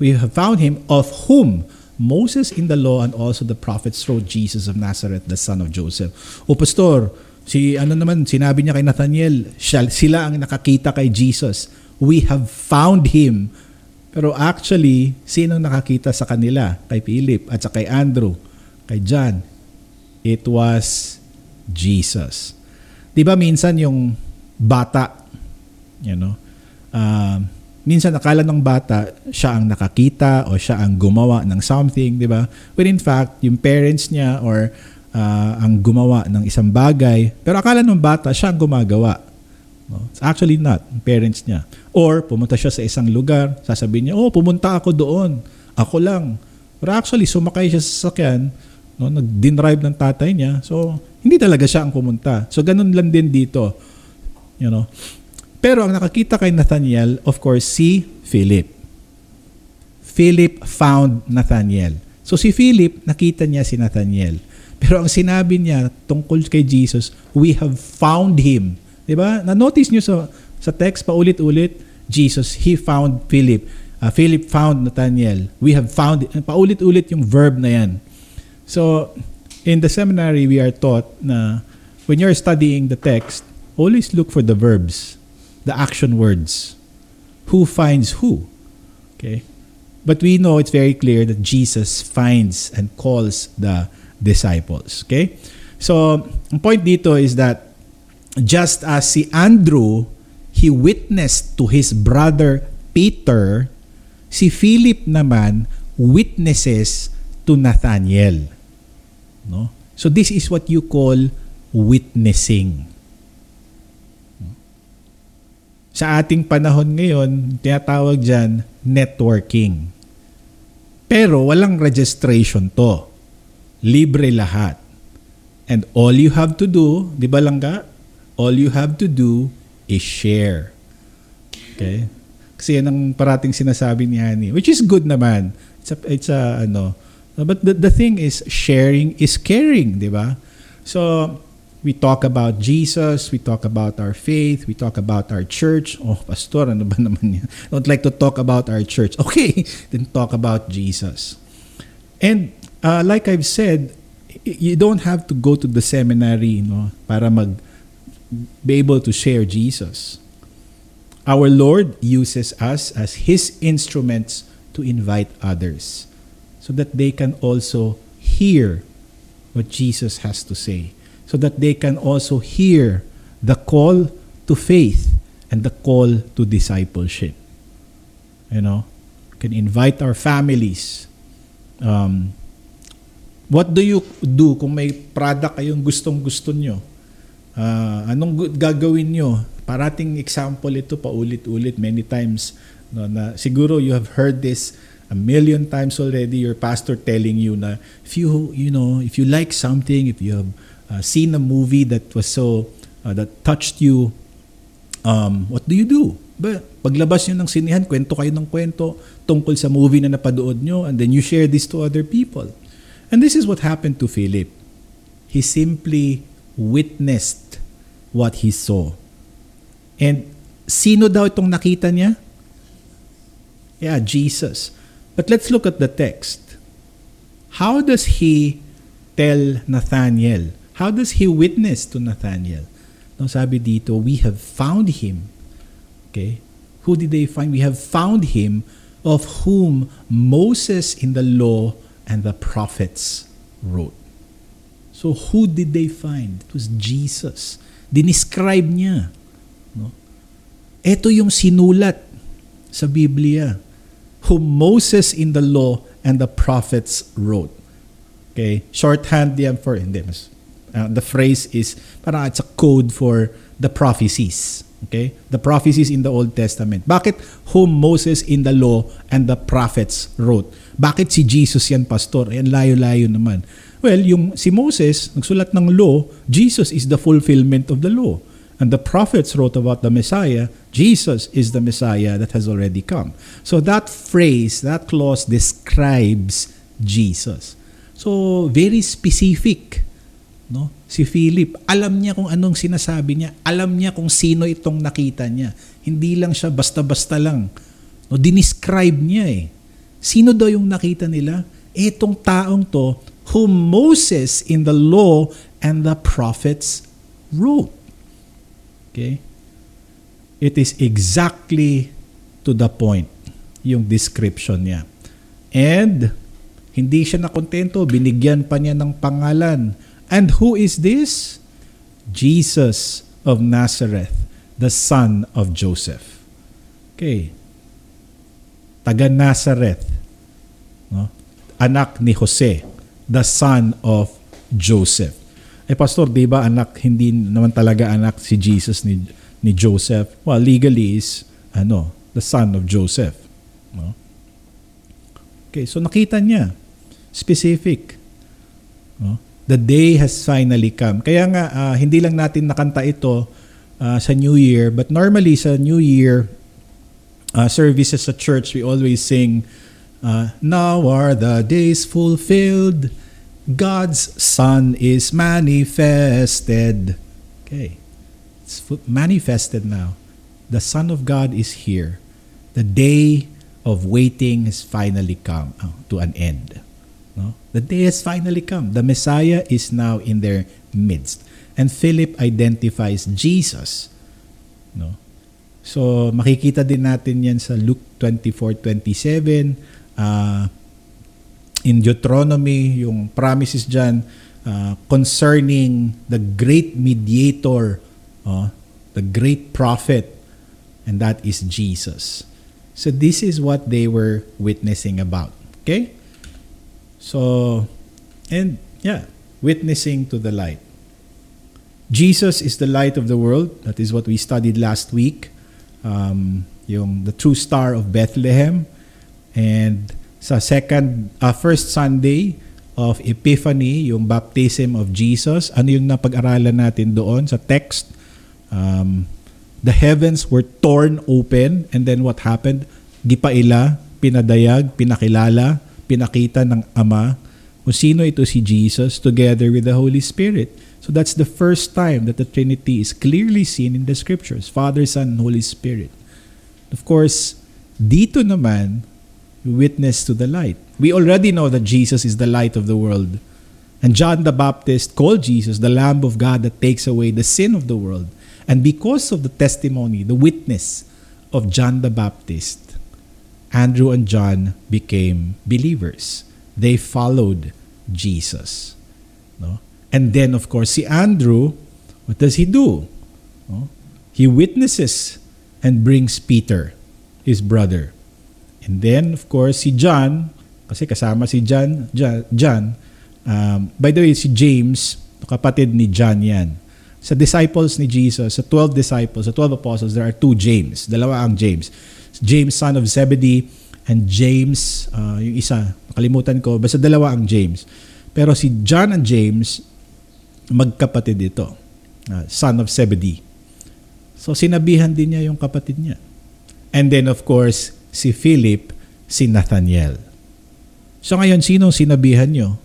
Speaker 1: we have found him of whom Moses in the law and also the prophets wrote Jesus of Nazareth, the son of Joseph. O pastor, si ano naman, sinabi niya kay Nathaniel, siya, sila ang nakakita kay Jesus. We have found him. Pero actually, sino nakakita sa kanila? Kay Philip at sa kay Andrew, kay John. It was Jesus. 'Di ba minsan yung bata, you know, uh, minsan akala ng bata siya ang nakakita o siya ang gumawa ng something, di ba? When in fact, yung parents niya or uh, ang gumawa ng isang bagay, pero akala ng bata siya ang gumagawa. No? It's actually not, parents niya. Or pumunta siya sa isang lugar, sasabihin niya, oh, pumunta ako doon. Ako lang. Pero actually, sumakay siya sa sasakyan, no, nag-drive ng tatay niya. So, hindi talaga siya ang pumunta. So, ganun lang din dito. You know? Pero ang nakakita kay Nathaniel, of course, si Philip. Philip found Nathaniel. So si Philip, nakita niya si Nathaniel. Pero ang sinabi niya tungkol kay Jesus, we have found him. 'Di ba? Na-notice niyo sa sa text paulit-ulit, Jesus, he found Philip. Uh, Philip found Nathaniel. We have found paulit-ulit yung verb na 'yan. So in the seminary we are taught na when you're studying the text, always look for the verbs the action words. Who finds who? Okay? But we know it's very clear that Jesus finds and calls the disciples. Okay? So, ang point dito is that just as si Andrew, he witnessed to his brother Peter, si Philip naman witnesses to Nathaniel. No? So this is what you call witnessing. Sa ating panahon ngayon, tinatawag dyan networking. Pero walang registration to. Libre lahat. And all you have to do, di ba lang ka? All you have to do is share. Okay? Kasi yan ang parating sinasabi ni Hani, which is good naman. It's a, it's a ano, but the, the thing is sharing is caring, di ba? So, we talk about Jesus, we talk about our faith, we talk about our church. Oh, pastor, ano ba naman yan? Don't like to talk about our church. Okay, then talk about Jesus. And uh, like I've said, you don't have to go to the seminary, you know, para mag be able to share Jesus. Our Lord uses us as His instruments to invite others so that they can also hear what Jesus has to say so that they can also hear the call to faith and the call to discipleship. You know, can invite our families. Um, what do you do kung may product kayong gustong gusto nyo? Uh, anong gagawin nyo? Parating example ito paulit-ulit many times. No, na siguro you have heard this a million times already your pastor telling you na if you you know if you like something if you have uh, seen a movie that was so uh, that touched you, um, what do you do? Ba, paglabas nyo ng sinihan, kwento kayo ng kwento tungkol sa movie na napadood nyo and then you share this to other people. And this is what happened to Philip. He simply witnessed what he saw. And sino daw itong nakita niya? Yeah, Jesus. But let's look at the text. How does he tell Nathaniel How does he witness to Nathaniel? No, sabi dito, we have found him. Okay? Who did they find? We have found him of whom Moses in the law and the prophets wrote. So who did they find? It was Jesus. Dinescribe niya. No? Ito yung sinulat sa Biblia. Whom Moses in the law and the prophets wrote. Okay? Shorthand yan for, hindi, mas Uh, the phrase is parang it's a code for the prophecies. Okay? The prophecies in the Old Testament. Bakit whom Moses in the law and the prophets wrote? Bakit si Jesus yan, pastor? Yan layo-layo naman. Well, yung si Moses, nagsulat ng law, Jesus is the fulfillment of the law. And the prophets wrote about the Messiah. Jesus is the Messiah that has already come. So that phrase, that clause describes Jesus. So, very specific. No? Si Philip, alam niya kung anong sinasabi niya. Alam niya kung sino itong nakita niya. Hindi lang siya basta-basta lang. No, dinescribe niya eh. Sino daw yung nakita nila? Itong taong to whom Moses in the law and the prophets wrote. Okay? It is exactly to the point yung description niya. And hindi siya nakontento, binigyan pa niya ng pangalan. And who is this? Jesus of Nazareth, the son of Joseph. Okay. Taga Nazareth. No? Anak ni Jose, the son of Joseph. Eh pastor, 'di ba anak hindi naman talaga anak si Jesus ni ni Joseph? Well, legally is ano, the son of Joseph. No? Okay, so nakita niya specific. No? The day has finally come. Kaya nga uh, hindi lang natin nakanta ito uh, sa New Year, but normally sa New Year uh, services sa church, we always sing, uh, Now are the days fulfilled, God's Son is manifested. Okay, it's manifested now. The Son of God is here. The day of waiting has finally come uh, to an end. The day has finally come. The Messiah is now in their midst. And Philip identifies Jesus. No? So makikita din natin yan sa Luke 24:27 uh, in Deuteronomy yung promises diyan uh, concerning the great mediator uh, the great prophet and that is Jesus. So this is what they were witnessing about. Okay? So, and yeah, witnessing to the light. Jesus is the light of the world. That is what we studied last week. Um, yung the true star of Bethlehem. And sa second, uh, first Sunday of Epiphany, yung baptism of Jesus, ano yung napag-aralan natin doon sa text? Um, the heavens were torn open and then what happened? Gipaila, pinadayag, pinakilala, pinakita ng Ama kung sino ito si Jesus together with the Holy Spirit. So that's the first time that the Trinity is clearly seen in the scriptures, Father, Son, and Holy Spirit. Of course, dito naman, witness to the light. We already know that Jesus is the light of the world. And John the Baptist called Jesus the Lamb of God that takes away the sin of the world. And because of the testimony, the witness of John the Baptist, Andrew and John became believers. They followed Jesus. No? And then, of course, si Andrew, what does he do? No? He witnesses and brings Peter, his brother. And then, of course, si John, kasi kasama si John, John, John um, by the way, si James, kapatid ni John yan. Sa disciples ni Jesus, sa 12 disciples, sa 12 apostles, there are two James. Dalawa ang James. James son of Zebedee and James, uh, yung isa, nakalimutan ko, basta dalawa ang James. Pero si John and James, magkapatid ito, uh, son of Zebedee. So sinabihan din niya yung kapatid niya. And then of course, si Philip, si Nathaniel. So ngayon, sino sinabihan nyo?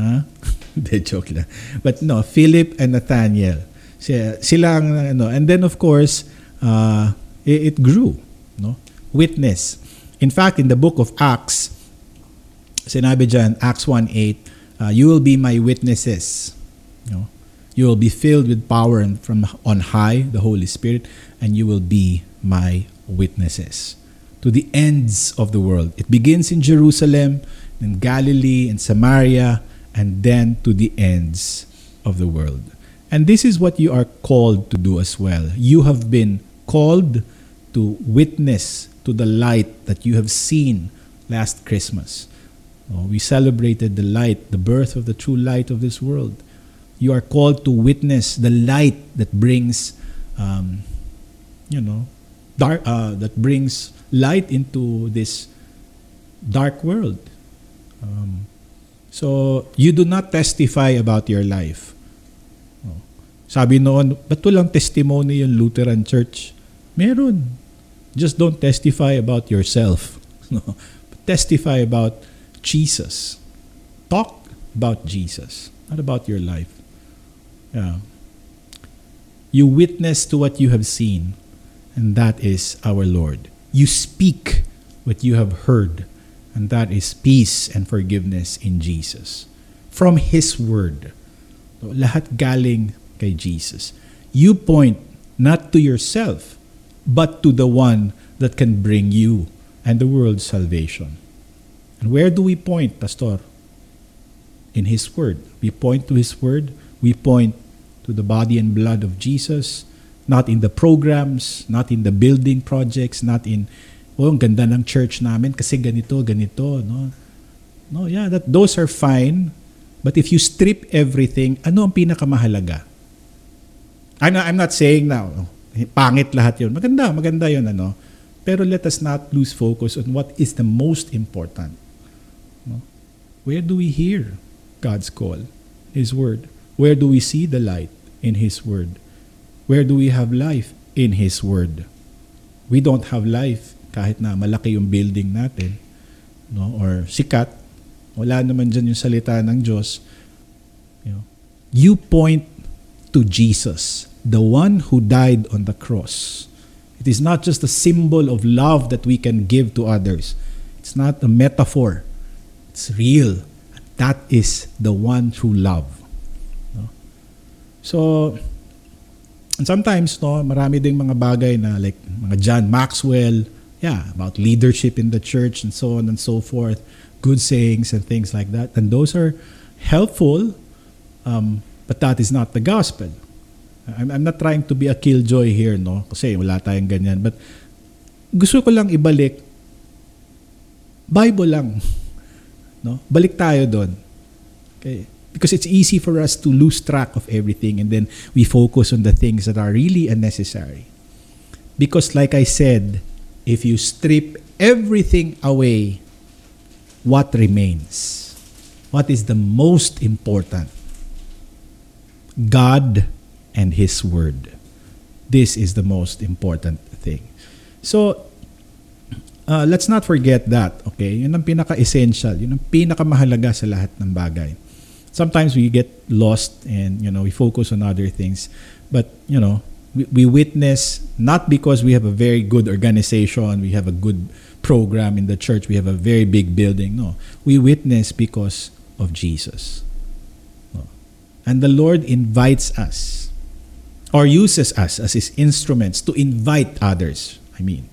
Speaker 1: Ha? Huh? joke lang. But no, Philip and Nathaniel. Sila ang ano. And then of course, uh, it, it grew. No? Witness. In fact, in the book of Acts, sinabi dyan, Acts 1.8, uh, you will be my witnesses. You, you will be filled with power and from on high, the Holy Spirit, and you will be my witnesses to the ends of the world. It begins in Jerusalem, in Galilee, in Samaria, and then to the ends of the world. And this is what you are called to do as well. You have been called to witness to the light that you have seen last Christmas. Oh, we celebrated the light, the birth of the true light of this world. You are called to witness the light that brings, um, you know, dark, uh, that brings light into this dark world. Um, so you do not testify about your life. Oh. Sabi noon, ba't walang testimony yung Lutheran Church? Meron. Just don't testify about yourself. No. Testify about Jesus. Talk about Jesus, not about your life. Yeah. You witness to what you have seen, and that is our Lord. You speak what you have heard, and that is peace and forgiveness in Jesus. From His Word. Lahat galing kay Jesus. You point not to yourself, but to the one that can bring you and the world salvation. And where do we point, Pastor? In His Word. We point to His Word. We point to the body and blood of Jesus, not in the programs, not in the building projects, not in, oh, ang ganda ng church namin kasi ganito, ganito, no? No, yeah, that those are fine. But if you strip everything, ano ang pinakamahalaga? I'm not, I'm not saying now, pangit lahat yun. Maganda, maganda yun, ano? Pero let us not lose focus on what is the most important. No? Where do we hear God's call? His word. Where do we see the light? In His word. Where do we have life? In His word. We don't have life kahit na malaki yung building natin no or sikat wala naman dyan yung salita ng Diyos you know you point to Jesus the one who died on the cross it is not just a symbol of love that we can give to others it's not a metaphor it's real that is the one true love no? so and sometimes no marami ding mga bagay na like mga John Maxwell yeah, about leadership in the church and so on and so forth, good sayings and things like that. And those are helpful, um, but that is not the gospel. I'm, I'm not trying to be a killjoy here, no? Kasi wala tayong ganyan. But gusto ko lang ibalik, Bible lang. No? Balik tayo doon. Okay? Because it's easy for us to lose track of everything and then we focus on the things that are really unnecessary. Because like I said, if you strip everything away, what remains? What is the most important? God and His Word. This is the most important thing. So, uh, let's not forget that, okay? Yun ang pinaka-essential. Yun ang pinaka-mahalaga sa lahat ng bagay. Sometimes we get lost and, you know, we focus on other things. But, you know, we, we witness not because we have a very good organization, we have a good program in the church, we have a very big building. No, we witness because of Jesus. And the Lord invites us or uses us as His instruments to invite others, I mean,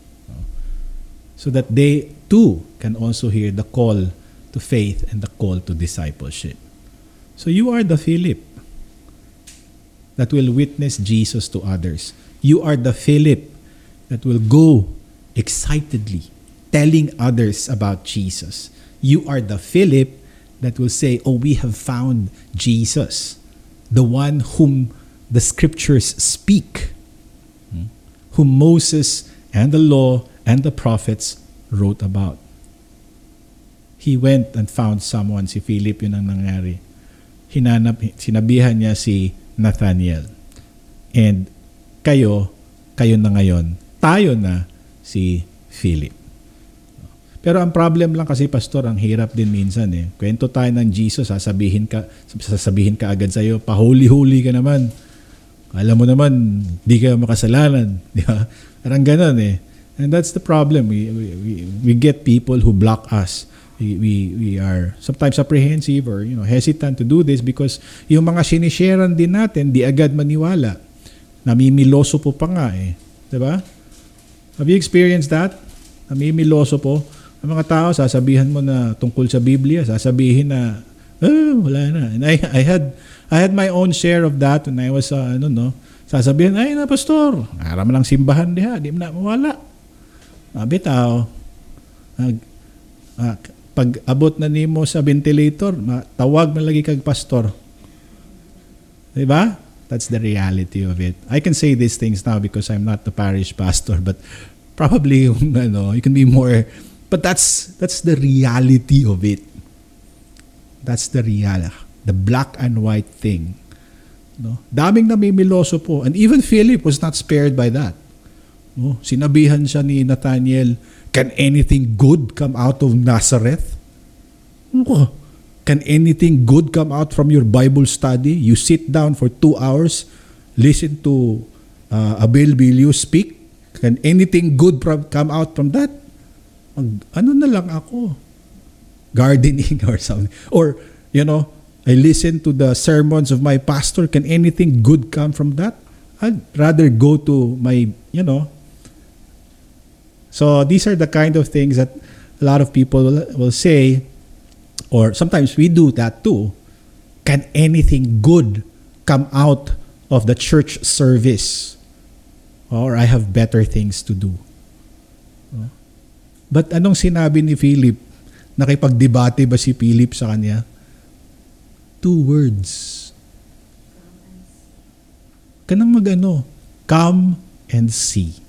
Speaker 1: so that they too can also hear the call to faith and the call to discipleship. So you are the Philip that will witness Jesus to others. You are the Philip that will go excitedly telling others about Jesus. You are the Philip that will say, Oh, we have found Jesus, the one whom the scriptures speak, whom Moses and the law and the prophets wrote about. He went and found someone, si Philip yun ang nangyari. Hinanap, sinabihan niya si Nathaniel. And kayo, kayo na ngayon, tayo na si Philip. Pero ang problem lang kasi pastor, ang hirap din minsan eh. Kwento tayo ng Jesus, sasabihin ka, sasabihin ka agad sa iyo, pahuli-huli ka naman. Alam mo naman, di ka makasalanan. Di ba? Parang ganun eh. And that's the problem. We, we, we get people who block us we, we, we are sometimes apprehensive or you know hesitant to do this because yung mga sinisharean din natin, di agad maniwala. Namimiloso po pa nga eh. Di ba? Have you experienced that? Namimiloso po. Ang mga tao, sasabihan mo na tungkol sa Biblia, sasabihin na, oh, wala na. And I, I had I had my own share of that when I was, uh, ano, no? Sasabihin, ay na, pastor, aram lang simbahan diha, di na mawala. Sabi tao, uh, uh, pag abot na nimo sa ventilator, tawag na lagi kag pastor. 'Di ba? That's the reality of it. I can say these things now because I'm not the parish pastor, but probably ano, you can be more but that's that's the reality of it. That's the real the black and white thing. No? Daming namimiloso po. And even Philip was not spared by that. No? Sinabihan siya ni Nathaniel, Can anything good come out of Nazareth? can anything good come out from your Bible study? You sit down for two hours, listen to uh, Abel Bilio speak. Can anything good come out from that? Ano na lang ako? Gardening or something. Or, you know, I listen to the sermons of my pastor. Can anything good come from that? I'd rather go to my, you know. So these are the kind of things that a lot of people will, will say, or sometimes we do that too. Can anything good come out of the church service? Or I have better things to do. But anong sinabi ni Philip? Nakipagdebate ba si Philip sa kanya? Two words. Kanang magano, come and see.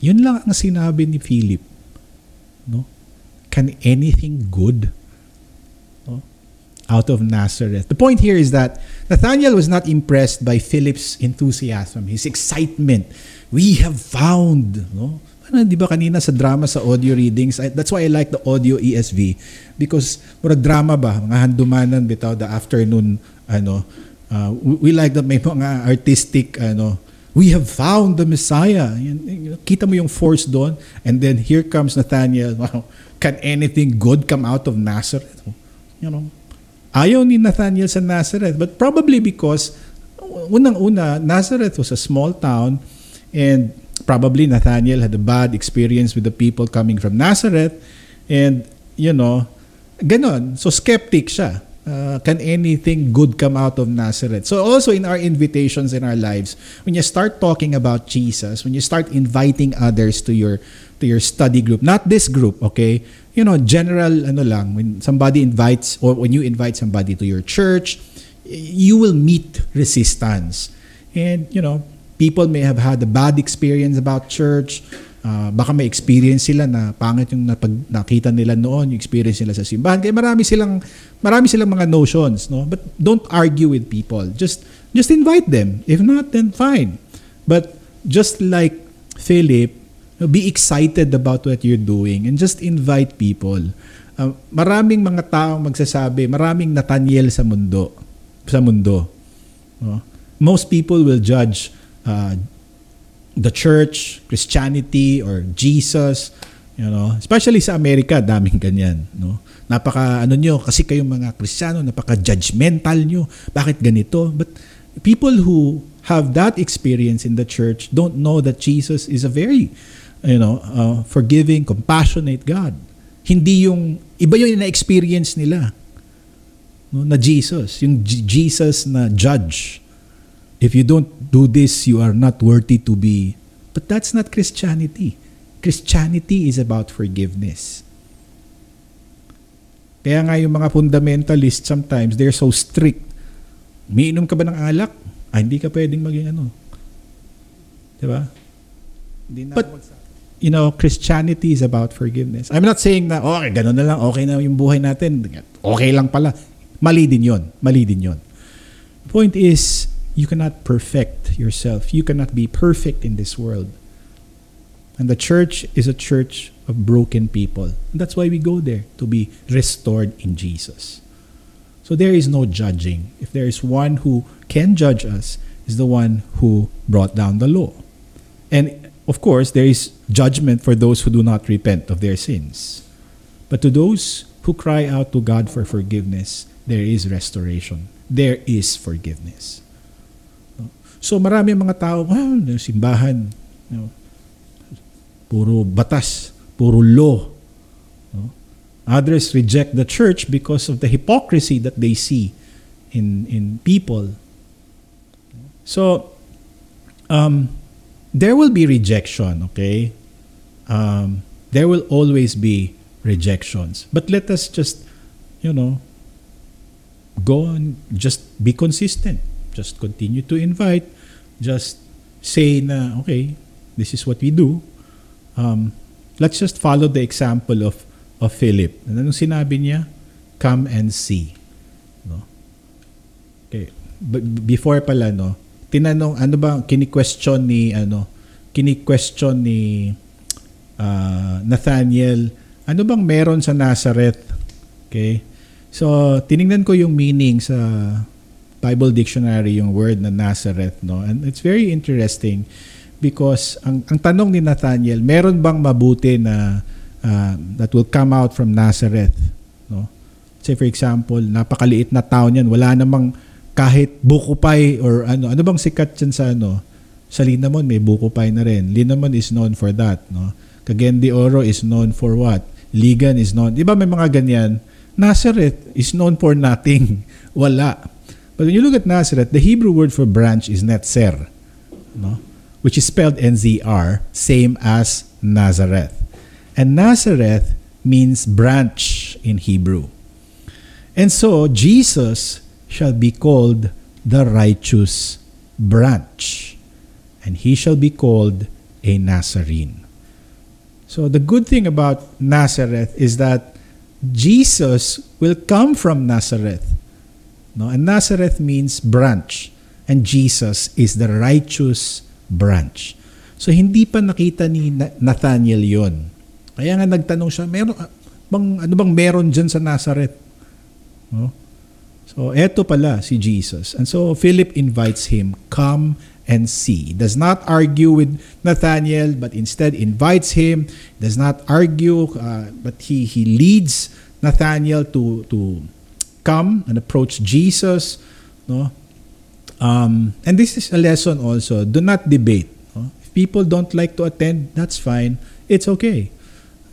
Speaker 1: Yun lang ang sinabi ni Philip. No? Can anything good no? out of Nazareth? The point here is that Nathaniel was not impressed by Philip's enthusiasm, his excitement. We have found, no? Ano, di ba kanina sa drama sa audio readings, I, that's why I like the audio ESV because murag drama ba, mga handumanan bitaw the afternoon ano, uh, we, we like that may mga artistic ano, we have found the Messiah. Kita mo yung force doon and then here comes Nathaniel. Wow, can anything good come out of Nazareth? You know, ayaw ni Nathaniel sa Nazareth but probably because unang-una Nazareth was a small town and probably Nathaniel had a bad experience with the people coming from Nazareth. And you know ganon. So skeptic siya. Uh, can anything good come out of Nazareth? So also in our invitations in our lives when you start talking about Jesus when you start inviting others to your to your study group not this group okay? You know general ano lang when somebody invites or when you invite somebody to your church you will meet resistance. And you know people may have had a bad experience about church. Uh, baka may experience sila na pangit yung napag, nakita nila noon, yung experience nila sa simbahan. Kaya marami silang marami silang mga notions, no? But don't argue with people. Just just invite them. If not, then fine. But just like Philip, be excited about what you're doing and just invite people. Uh, maraming mga taong magsasabi, maraming Nathaniel sa mundo, sa mundo. No? Most people will judge uh, the church, Christianity, or Jesus, you know, especially sa Amerika, daming ganyan, no? Napaka ano nyo, kasi kayong mga Kristiyano, napaka judgmental nyo. Bakit ganito? But people who have that experience in the church don't know that Jesus is a very, you know, uh, forgiving, compassionate God. Hindi yung iba yung na-experience nila. No, na Jesus, yung G- Jesus na judge. If you don't do this, you are not worthy to be. But that's not Christianity. Christianity is about forgiveness. Kaya nga yung mga fundamentalists sometimes, they're so strict. Miinom ka ba ng alak? Ah, hindi ka pwedeng maging ano. Di ba? But, you know, Christianity is about forgiveness. I'm not saying na, okay, ganun na lang, okay na yung buhay natin. Okay lang pala. Mali din yon. Mali din yon. Point is, you cannot perfect yourself. You cannot be perfect in this world. And the church is a church of broken people. And that's why we go there, to be restored in Jesus. So there is no judging. If there is one who can judge us, is the one who brought down the law. And of course, there is judgment for those who do not repent of their sins. But to those who cry out to God for forgiveness, there is restoration. There is forgiveness. So marami mga tao, well, simbahan, you know, puro batas, puro law. No? Others reject the church because of the hypocrisy that they see in in people. So um, there will be rejection, okay? Um, there will always be rejections. But let us just, you know, go and just be consistent. Just continue to invite. Just say na, okay, this is what we do. Um, let's just follow the example of of Philip. Anong sinabi niya? Come and see. No? Okay. B- before pala, no, tinanong, ano ba, kini-question ni, ano, kini-question ni uh, Nathaniel, ano bang meron sa Nazareth? Okay? So, tiningnan ko yung meaning sa Bible Dictionary yung word na Nazareth, no? And it's very interesting because ang, ang tanong ni Nathaniel, meron bang mabuti na uh, that will come out from Nazareth, no? Say for example, napakaliit na town yan, wala namang kahit buko pie or ano, ano bang sikat dyan sa ano? Sa Linamon may buko pie na rin. Linamon is known for that, no? Cagayan Oro is known for what? Ligan is known. Di ba may mga ganyan? Nazareth is known for nothing. Wala. But when you look at Nazareth, the Hebrew word for branch is netzer, no? which is spelled N-Z-R, same as Nazareth. And Nazareth means branch in Hebrew. And so, Jesus shall be called the righteous branch, and he shall be called a Nazarene. So, the good thing about Nazareth is that Jesus will come from Nazareth. No? And Nazareth means branch. And Jesus is the righteous branch. So hindi pa nakita ni Nathaniel yon. Kaya nga nagtanong siya, meron, bang, ano bang meron dyan sa Nazareth? No? So eto pala si Jesus. And so Philip invites him, come and see. Does not argue with Nathaniel, but instead invites him, does not argue, uh, but he, he leads Nathaniel to, to come and approach Jesus, no? Um, and this is a lesson also. Do not debate. No? If people don't like to attend, that's fine. It's okay.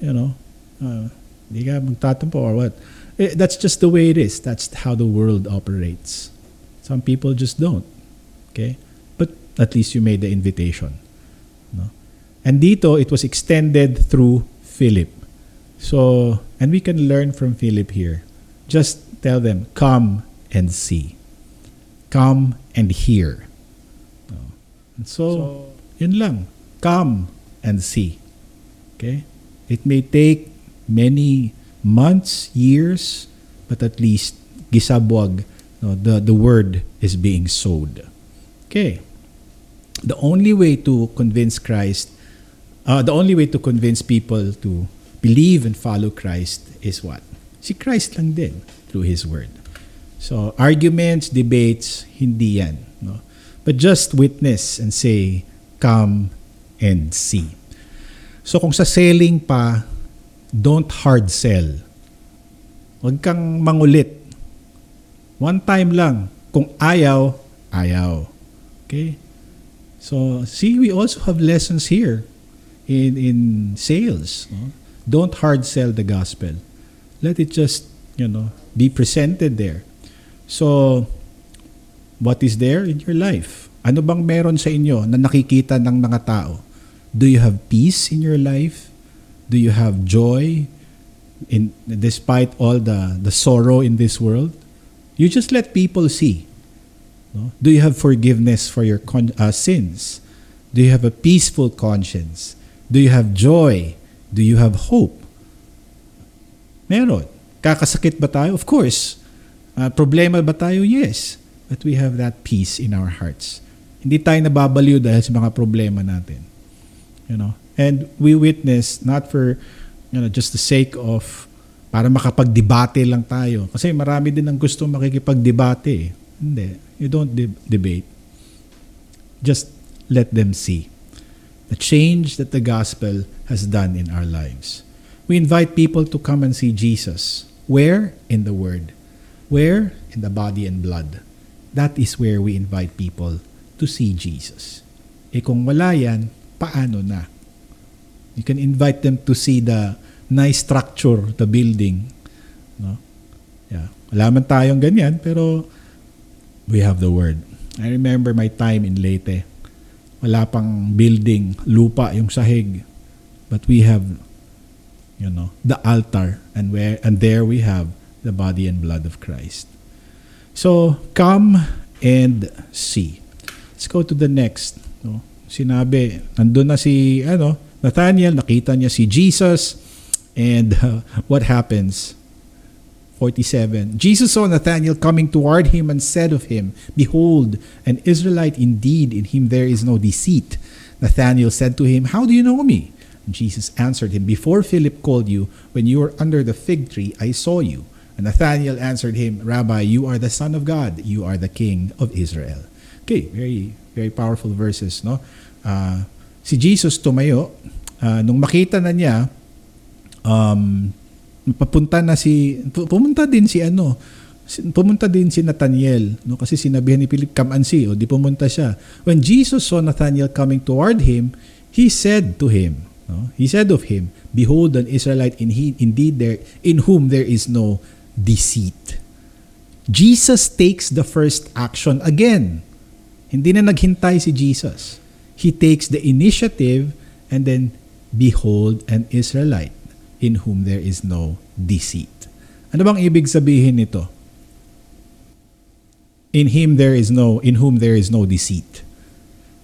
Speaker 1: You know, uh, di ka magtatampo or what. Eh, that's just the way it is. That's how the world operates. Some people just don't. Okay? But at least you made the invitation. No? And dito, it was extended through Philip. So, and we can learn from Philip here. Just Tell them, come and see. Come and hear. And so, so, yun lang. Come and see. Okay? It may take many months, years, but at least gisabwag, no, the, the word is being sowed. Okay. The only way to convince Christ, uh, the only way to convince people to believe and follow Christ is what? Si Christ lang din through His Word. So, arguments, debates, hindi yan. No? But just witness and say, come and see. So, kung sa selling pa, don't hard sell. Huwag kang mangulit. One time lang. Kung ayaw, ayaw. Okay? So, see, we also have lessons here in, in sales. No? Don't hard sell the gospel. Let it just, you know, be presented there. So, what is there in your life? Ano bang meron sa inyo na nakikita ng mga tao? Do you have peace in your life? Do you have joy in despite all the the sorrow in this world? You just let people see. No? Do you have forgiveness for your con- uh, sins? Do you have a peaceful conscience? Do you have joy? Do you have hope? Meron. Kakasakit ba tayo? Of course. Uh, problema ba tayo? Yes. But we have that peace in our hearts. Hindi tayo nababaliw dahil sa mga problema natin. You know? And we witness not for you know, just the sake of para makapagdebate lang tayo. Kasi marami din ang gusto makikipagdebate. Hindi. You don't de- debate. Just let them see the change that the gospel has done in our lives. We invite people to come and see Jesus. Where? In the Word. Where? In the body and blood. That is where we invite people to see Jesus. Eh kung wala yan, paano na? You can invite them to see the nice structure, the building. No? Yeah. Wala man tayong ganyan, pero we have the Word. I remember my time in Leyte. Wala pang building, lupa yung sahig. But we have you know, the altar and where and there we have the body and blood of Christ. So, come and see. Let's go to the next. No? Sinabi, nandun na si ano, Nathaniel, nakita niya si Jesus, and uh, what happens? 47. Jesus saw Nathanael coming toward him and said of him, Behold, an Israelite indeed, in him there is no deceit. Nathanael said to him, How do you know me? Jesus answered him, Before Philip called you, when you were under the fig tree, I saw you. And Nathanael answered him, Rabbi, you are the Son of God. You are the King of Israel. Okay, very, very powerful verses, no? Uh, si Jesus tumayo, uh, nung makita na niya, um, papunta na si, pumunta din si ano, pumunta din si Nathaniel, no? kasi sinabihan ni Philip, come and see, o di pumunta siya. When Jesus saw Nathaniel coming toward him, he said to him, no? he said of him, Behold an Israelite in he, indeed there, in whom there is no deceit. Jesus takes the first action again. Hindi na naghintay si Jesus. He takes the initiative and then, Behold an Israelite in whom there is no deceit. Ano bang ibig sabihin nito? In him there is no, in whom there is no deceit.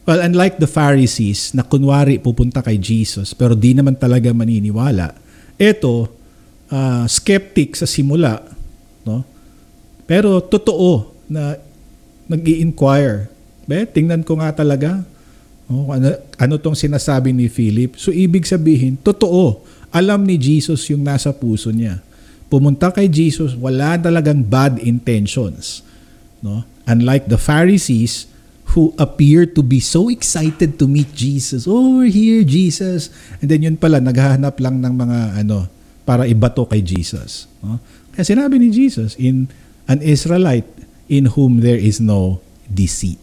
Speaker 1: Well, unlike the Pharisees na kunwari pupunta kay Jesus pero di naman talaga maniniwala, ito, uh, skeptic sa simula, no? pero totoo na nag inquire Be, tingnan ko nga talaga. Oh, ano, ano tong sinasabi ni Philip? So, ibig sabihin, totoo. Alam ni Jesus yung nasa puso niya. Pumunta kay Jesus, wala talagang bad intentions. No? Unlike the Pharisees who appear to be so excited to meet Jesus. Oh, we're here, Jesus. And then yun pala, naghahanap lang ng mga ano, para ibato kay Jesus. No? Kaya sinabi ni Jesus, in an Israelite in whom there is no deceit.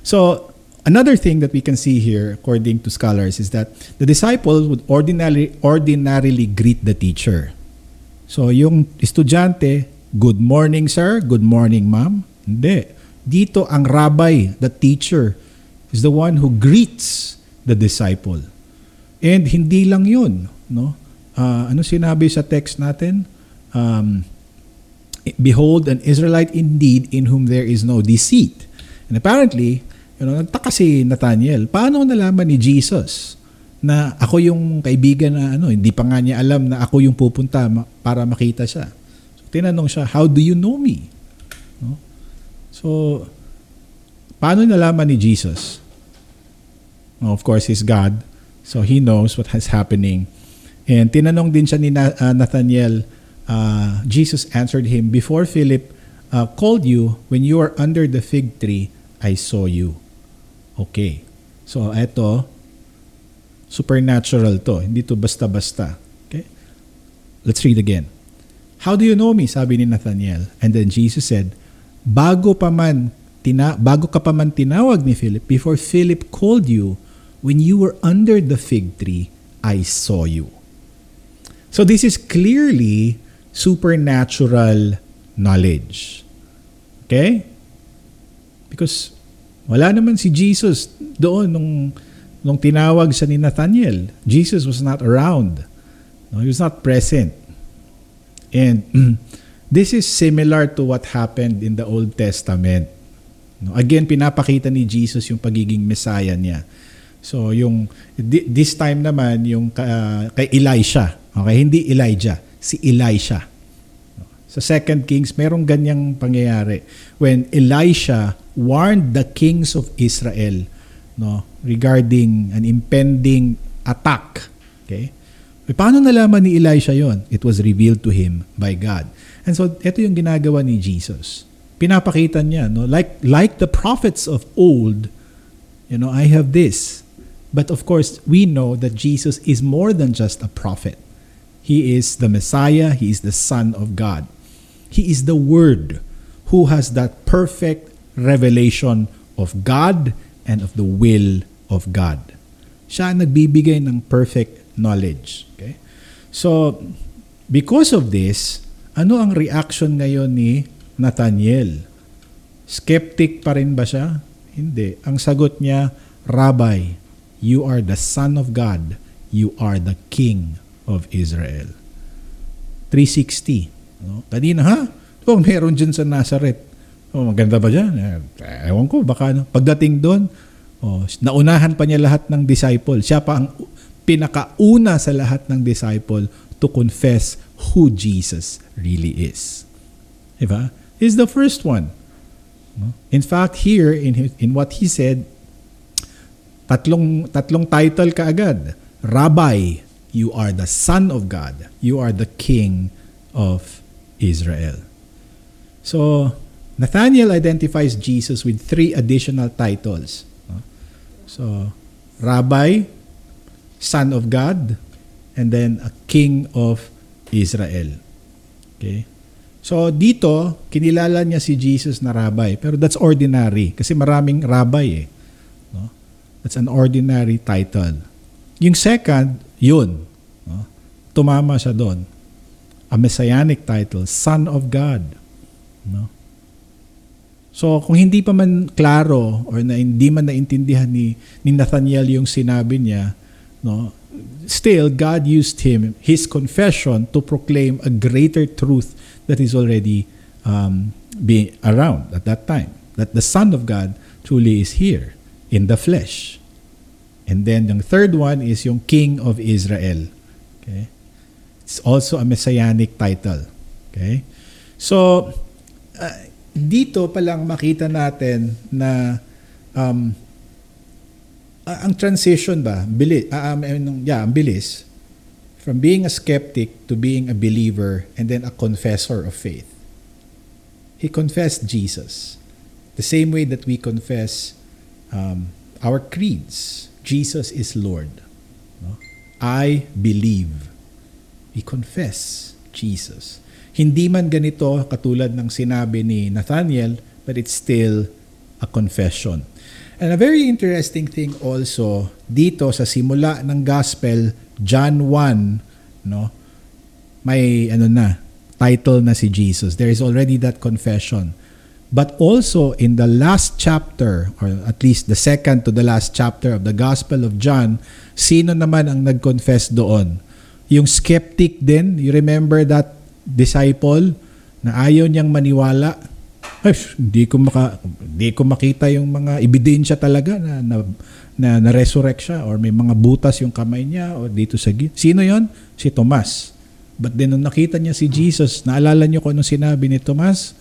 Speaker 1: So, another thing that we can see here, according to scholars, is that the disciples would ordinarily, ordinarily greet the teacher. So, yung estudyante, good morning sir, good morning ma'am. Hindi. Dito ang rabbi, the teacher, is the one who greets the disciple. And hindi lang yun. No? Uh, ano sinabi sa text natin? Um, Behold, an Israelite indeed in whom there is no deceit. And apparently, you know, nagtaka si Nathaniel, paano nalaman ni Jesus na ako yung kaibigan na ano, hindi pa nga niya alam na ako yung pupunta para makita siya. So, tinanong siya, how do you know me? So, paano nalaman ni Jesus? Well, of course, he's God. So, he knows what is happening. And tinanong din siya ni uh, Nathaniel, uh, Jesus answered him, Before Philip uh, called you, when you are under the fig tree, I saw you. Okay. So, eto, supernatural to. Hindi to basta-basta. Okay? Let's read again. How do you know me? Sabi ni Nathaniel. And then Jesus said, bago pa man tina bago ka pa man tinawag ni Philip, before Philip called you, when you were under the fig tree, I saw you. So this is clearly supernatural knowledge. Okay? Because wala naman si Jesus doon nung, nung tinawag sa ni Nathaniel. Jesus was not around. No, he was not present. And this is similar to what happened in the Old Testament. No, again, pinapakita ni Jesus yung pagiging Messiah niya. So yung this time naman yung uh, kay Elisha. Okay, hindi Elijah, si Elisha. Sa Second Kings, merong ganyang pangyayari. When Elisha warned the kings of Israel no, regarding an impending attack. Okay? E paano nalaman ni Elisha yon? It was revealed to him by God. And so, ito yung ginagawa ni Jesus. Pinapakita niya, no? like, like the prophets of old, you know, I have this. But of course, we know that Jesus is more than just a prophet. He is the Messiah. He is the Son of God. He is the Word who has that perfect revelation of God and of the will of God. Siya ang nagbibigay ng perfect knowledge. Okay? So, because of this, ano ang reaction ngayon ni Nathaniel? Skeptic pa rin ba siya? Hindi. Ang sagot niya, Rabbi, you are the Son of God. You are the King of Israel. 360. No? Kanina, ha? Oh, meron dyan sa Nazareth. Oh, maganda ba dyan? Eh, ewan ko, baka ano. Pagdating doon, oh, naunahan pa niya lahat ng disciple. Siya pa ang pinakauna sa lahat ng disciple to confess who Jesus really is. Diba? He's the first one. In fact, here, in, in what he said, tatlong, tatlong title kaagad. Rabbi, you are the Son of God. You are the King of Israel. So, Nathaniel identifies Jesus with three additional titles. So, Rabbi, Son of God, and then a King of Israel. Okay? So, dito, kinilala niya si Jesus na Rabbi. Pero that's ordinary kasi maraming Rabbi eh. No? That's an ordinary title. Yung second, yun. No? Tumama siya doon. A messianic title, Son of God. No? So, kung hindi pa man klaro or na hindi man naintindihan ni, ni Nathaniel yung sinabi niya, no, still, God used him, his confession, to proclaim a greater truth that is already um, being around at that time. That the Son of God truly is here in the flesh. And then yung third one is yung King of Israel. Okay? It's also a messianic title. Okay? So, uh, dito pa lang makita natin na um, uh, ang transition ba, bilis, uh, um, ano, yeah, ang bilis, from being a skeptic to being a believer and then a confessor of faith. He confessed Jesus. The same way that we confess um, our creeds. Jesus is Lord. No? I believe. We confess Jesus. Hindi man ganito katulad ng sinabi ni Nathaniel, but it's still a confession. And a very interesting thing also dito sa simula ng gospel John 1, no? May ano na, title na si Jesus. There is already that confession. But also in the last chapter or at least the second to the last chapter of the Gospel of John, sino naman ang nag-confess doon? Yung skeptic din, you remember that disciple na ayaw niyang maniwala? Ay, hindi ko maka hindi ko makita yung mga ebidensya talaga na na, na, na resurrect siya or may mga butas yung kamay niya o dito sa. Sino 'yon? Si Tomas. But then nung nakita niya si Jesus, naalala niyo kung anong sinabi ni Tomas?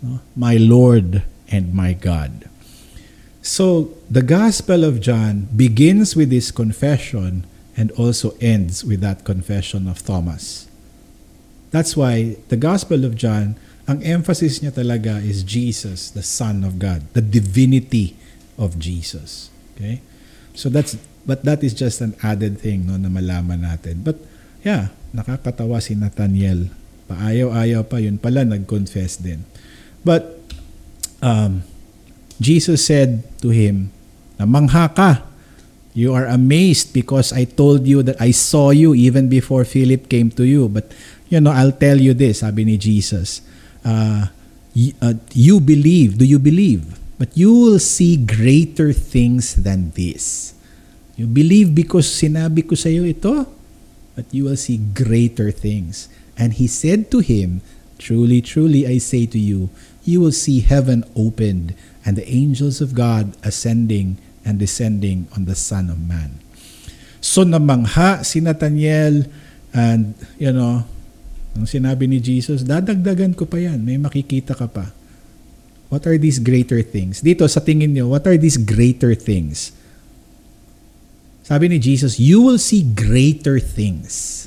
Speaker 1: No? My Lord and my God. So, the Gospel of John begins with this confession and also ends with that confession of Thomas. That's why the Gospel of John, ang emphasis niya talaga is Jesus, the Son of God, the divinity of Jesus. Okay? So that's but that is just an added thing no na malaman natin. But yeah, nakakatawa si Nathaniel. Paayaw-ayaw pa yun pala nag-confess din. But um, Jesus said to him, na mangha ka. You are amazed because I told you that I saw you even before Philip came to you. But, you know, I'll tell you this, sabi ni Jesus. Uh, uh, you believe. Do you believe? But you will see greater things than this. You believe because sinabi ko sa iyo ito, but you will see greater things. And he said to him, Truly, truly, I say to you, you will see heaven opened and the angels of God ascending and descending on the Son of Man. So namangha si Nathaniel and, you know, ang sinabi ni Jesus, dadagdagan ko pa yan, may makikita ka pa. What are these greater things? Dito sa tingin niyo, what are these greater things? Sabi ni Jesus, you will see greater things.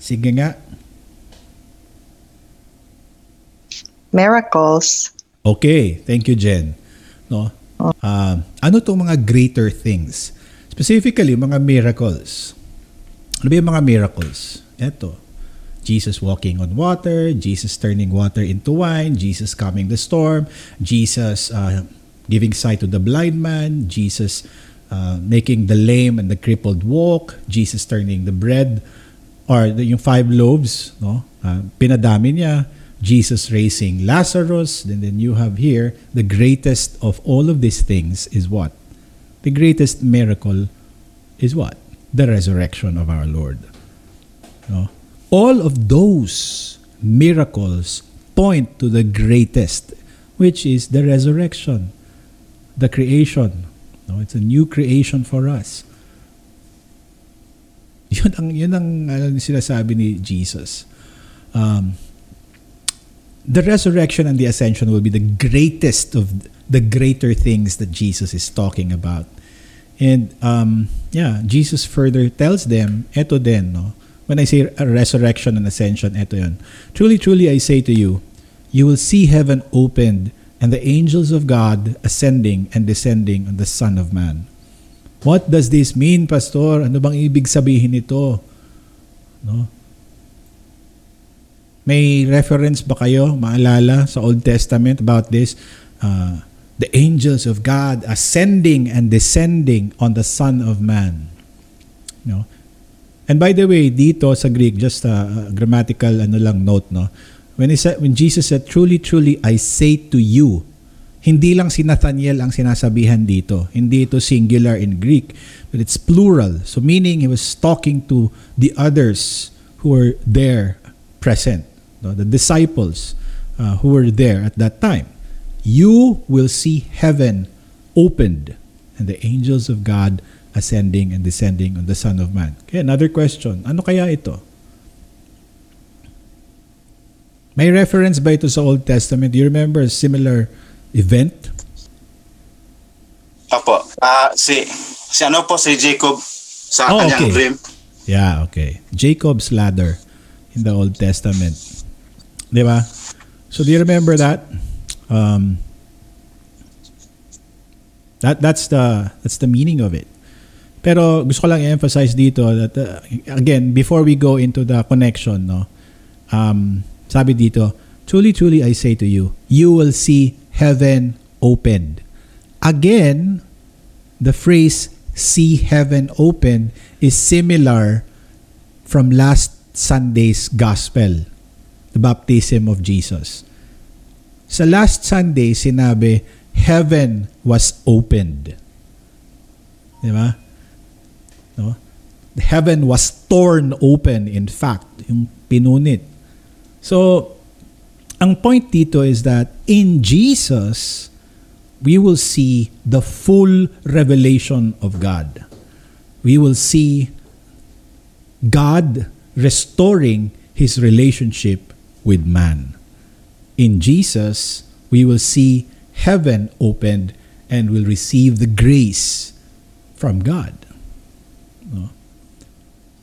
Speaker 1: Sige nga.
Speaker 6: Miracles.
Speaker 1: Okay, thank you Jen. No? Uh, ano tong mga greater things? Specifically, mga miracles. Ano ba yung mga miracles? Ito. Jesus walking on water, Jesus turning water into wine, Jesus calming the storm, Jesus uh, giving sight to the blind man, Jesus uh, making the lame and the crippled walk, Jesus turning the bread or the, yung five loaves, no? Uh, pinadami niya, Jesus raising Lazarus, and then you have here the greatest of all of these things is what? The greatest miracle is what? The resurrection of our Lord. No? All of those miracles point to the greatest, which is the resurrection, the creation. No, it's a new creation for us. Yun ang yun ang ano, sinasabi ni Jesus. Um, the resurrection and the ascension will be the greatest of the greater things that Jesus is talking about. And um, yeah, Jesus further tells them, eto din, no, When I say resurrection and ascension, ito yun. Truly, truly, I say to you, you will see heaven opened and the angels of God ascending and descending on the Son of Man. What does this mean, Pastor? Ano bang ibig sabihin nito? No? May reference ba kayo, maalala, sa Old Testament about this? Uh, the angels of God ascending and descending on the Son of Man. No? And by the way, dito sa Greek, just a, grammatical ano lang note, no? When, he said, when Jesus said, Truly, truly, I say to you, hindi lang si Nathaniel ang sinasabihan dito. Hindi ito singular in Greek, but it's plural. So meaning he was talking to the others who were there present no, the disciples uh, who were there at that time. You will see heaven opened and the angels of God ascending and descending on the Son of Man. Okay, another question. Ano kaya ito? May reference ba ito sa Old Testament? Do you remember a similar event?
Speaker 6: Opo. Ah, si si ano po si Jacob sa
Speaker 1: Oh,
Speaker 6: kanyang
Speaker 1: okay.
Speaker 6: dream.
Speaker 1: Yeah, okay. Jacob's ladder in the Old Testament. Di ba? So do you remember that? Um, that that's the that's the meaning of it. Pero gusto ko lang i-emphasize dito that uh, again before we go into the connection no. Um, sabi dito, truly truly I say to you, you will see heaven opened. Again, the phrase see heaven opened is similar from last Sunday's gospel, the baptism of Jesus. Sa last Sunday, sinabi, heaven was opened. Di ba? No? Heaven was torn open, in fact, yung pinunit. So, ang point dito is that in Jesus, we will see the full revelation of God. We will see God restoring his relationship with man. In Jesus, we will see heaven opened and will receive the grace from God.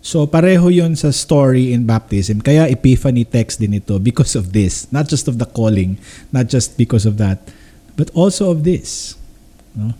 Speaker 1: So pareho yon sa story in baptism. Kaya epiphany text din ito because of this. Not just of the calling, not just because of that, but also of this. No?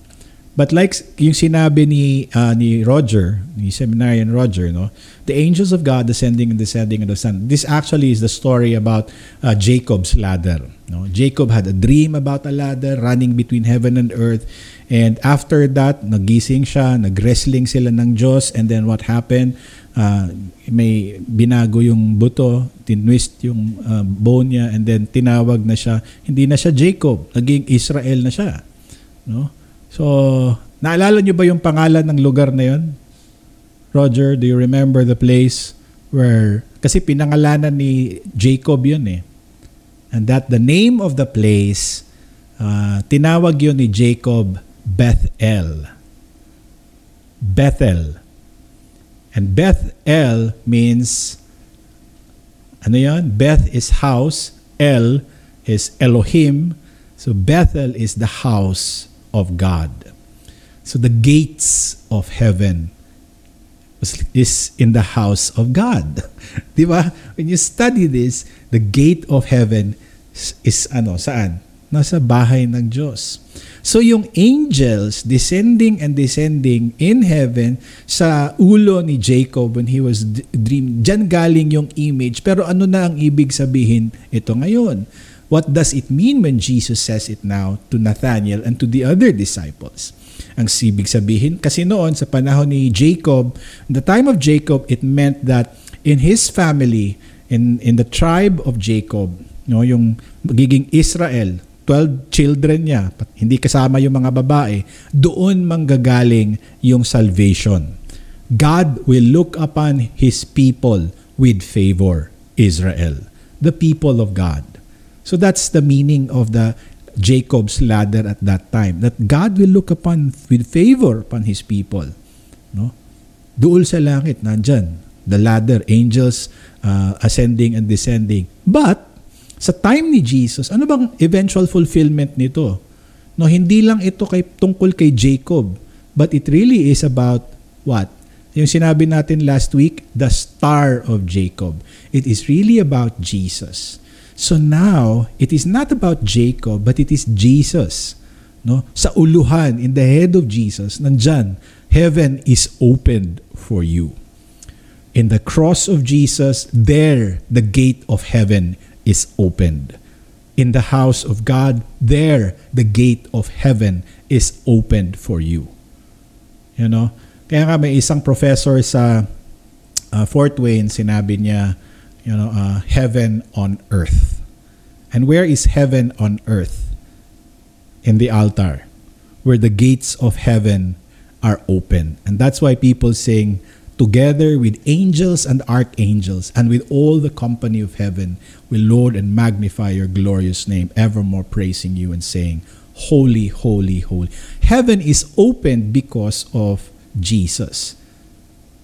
Speaker 1: But like yung sinabi ni uh, ni Roger, ni seminarian Roger, no, the angels of God descending and descending the sun. This actually is the story about uh, Jacob's ladder. No, Jacob had a dream about a ladder running between heaven and earth, and after that, nagising siya, nag-wrestling sila ng Diyos, and then what happened? Uh, may binago yung buto, tinwist yung uh, bone niya, and then tinawag na siya. Hindi na siya Jacob, naging Israel na siya. No? So, naalala niyo ba yung pangalan ng lugar na yon? Roger, do you remember the place where, kasi pinangalanan ni Jacob yun eh. And that the name of the place, uh, tinawag yun ni Jacob Bethel. Bethel. And Bethel means, ano yon? Beth is house, El is Elohim, so Bethel is the house of God. So the gates of heaven is in the house of God. Di ba? When you study this, the gate of heaven is, is ano, saan? Nasa bahay ng Diyos. So yung angels descending and descending in heaven sa ulo ni Jacob when he was dream, dyan galing yung image. Pero ano na ang ibig sabihin ito ngayon? What does it mean when Jesus says it now to Nathanael and to the other disciples? Ang ibig sabihin, kasi noon sa panahon ni Jacob, the time of Jacob, it meant that in his family, in, in the tribe of Jacob, no, yung magiging Israel, 12 children niya, hindi kasama yung mga babae, doon manggagaling yung salvation. God will look upon His people with favor, Israel, the people of God. So that's the meaning of the Jacob's ladder at that time. That God will look upon with favor upon His people. No? Doon sa langit, nandyan. The ladder, angels uh, ascending and descending. But, sa time ni Jesus, ano bang eventual fulfillment nito? No, hindi lang ito kay, tungkol kay Jacob, but it really is about what? Yung sinabi natin last week, the star of Jacob. It is really about Jesus. So now, it is not about Jacob, but it is Jesus. No? Sa uluhan, in the head of Jesus, nandyan, heaven is opened for you. In the cross of Jesus, there the gate of heaven is opened. In the house of God, there the gate of heaven is opened for you. You know? Kaya nga may isang professor sa uh, Fort Wayne, sinabi niya, you know, uh, heaven on earth. And where is heaven on earth? In the altar, where the gates of heaven are open. And that's why people sing, together with angels and archangels and with all the company of heaven, we Lord and magnify your glorious name, evermore praising you and saying, Holy, holy, holy. Heaven is opened because of Jesus.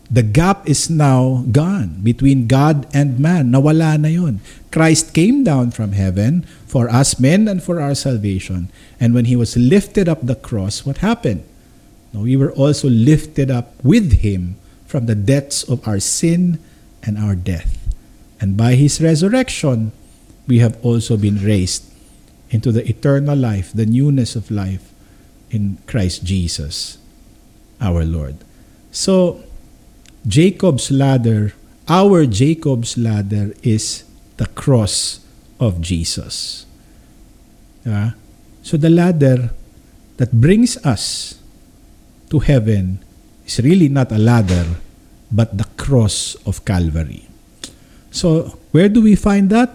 Speaker 1: The gap is now gone between God and man. Nawala na yon. Christ came down from heaven for us men and for our salvation. And when he was lifted up the cross, what happened? No, we were also lifted up with him from the depths of our sin and our death. And by his resurrection, we have also been raised into the eternal life, the newness of life in Christ Jesus our Lord. So, Jacob's ladder, our Jacob's ladder is the cross of Jesus. Diba? So the ladder that brings us to heaven is really not a ladder, but the cross of Calvary. So, where do we find that?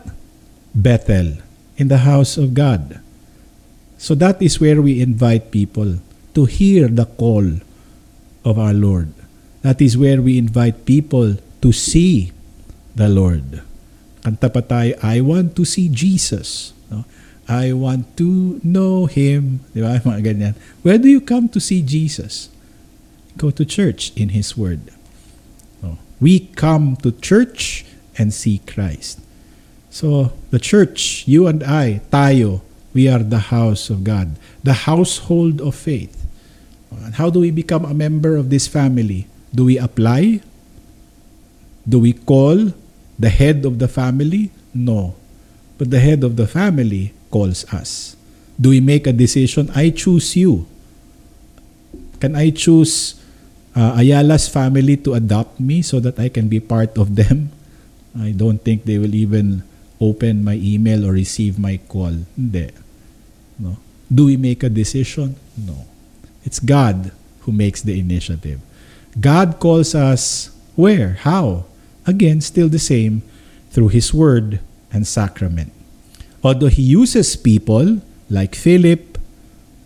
Speaker 1: Bethel, in the house of God. So that is where we invite people to hear the call of our Lord. That is where we invite people to see the Lord. Kanta pa tayo, I want to see Jesus. No? I want to know Him. Di ba? Mga ganyan. Where do you come to see Jesus? Go to church in His Word. No? We come to church and see Christ. So, the church, you and I, tayo, we are the house of God, the household of faith. Oh, and how do we become a member of this family? Do we apply? Do we call the head of the family? No. But the head of the family calls us. Do we make a decision? I choose you. Can I choose uh, Ayala's family to adopt me so that I can be part of them? I don't think they will even open my email or receive my call. Hindi. No. Do we make a decision? No. It's God who makes the initiative. God calls us where? How? Again, still the same through His Word and sacrament. Although He uses people like Philip,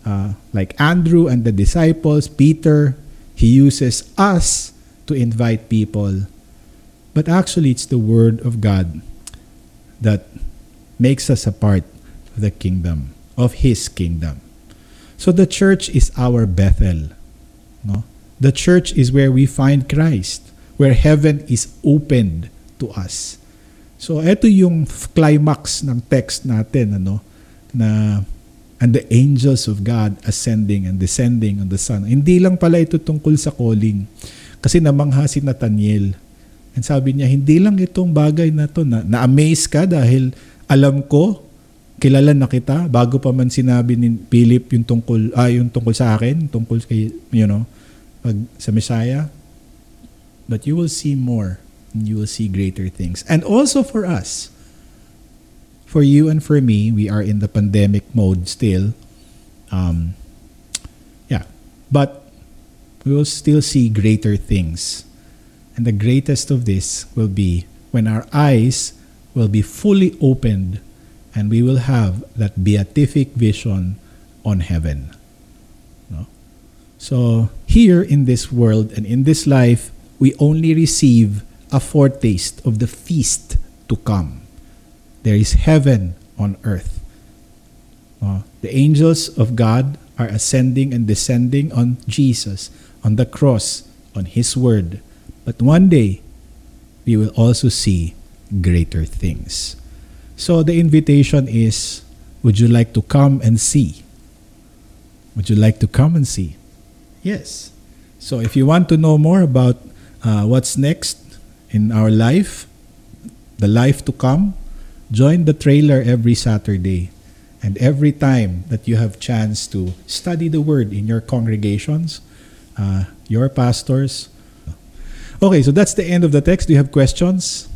Speaker 1: uh, like Andrew and the disciples, Peter, He uses us to invite people. But actually, it's the Word of God that makes us a part of the kingdom, of His kingdom. So the church is our Bethel. No? The church is where we find Christ, where heaven is opened to us. So ito yung climax ng text natin ano na and the angels of God ascending and descending on the Son. Hindi lang pala ito tungkol sa calling. Kasi namangha si Nathaniel. And sabi niya, hindi lang itong bagay na to na na-amaze ka dahil alam ko kilala na kita bago pa man sinabi ni Philip yung tungkol ah, yung tungkol sa akin, tungkol kay you know, pag sa Messiah. But you will see more and you will see greater things. And also for us, for you and for me, we are in the pandemic mode still. Um, yeah, but we will still see greater things. And the greatest of this will be when our eyes will be fully opened and we will have that beatific vision on heaven. No? So, here in this world and in this life, we only receive a foretaste of the feast to come. There is heaven on earth. Uh, the angels of God are ascending and descending on Jesus, on the cross, on His Word. But one day, we will also see greater things. So the invitation is Would you like to come and see? Would you like to come and see? Yes. So if you want to know more about uh, what's next in our life, the life to come, join the trailer every Saturday. And every time that you have chance to study the word in your congregations, uh, your pastors. Okay, so that's the end of the text. Do you have questions?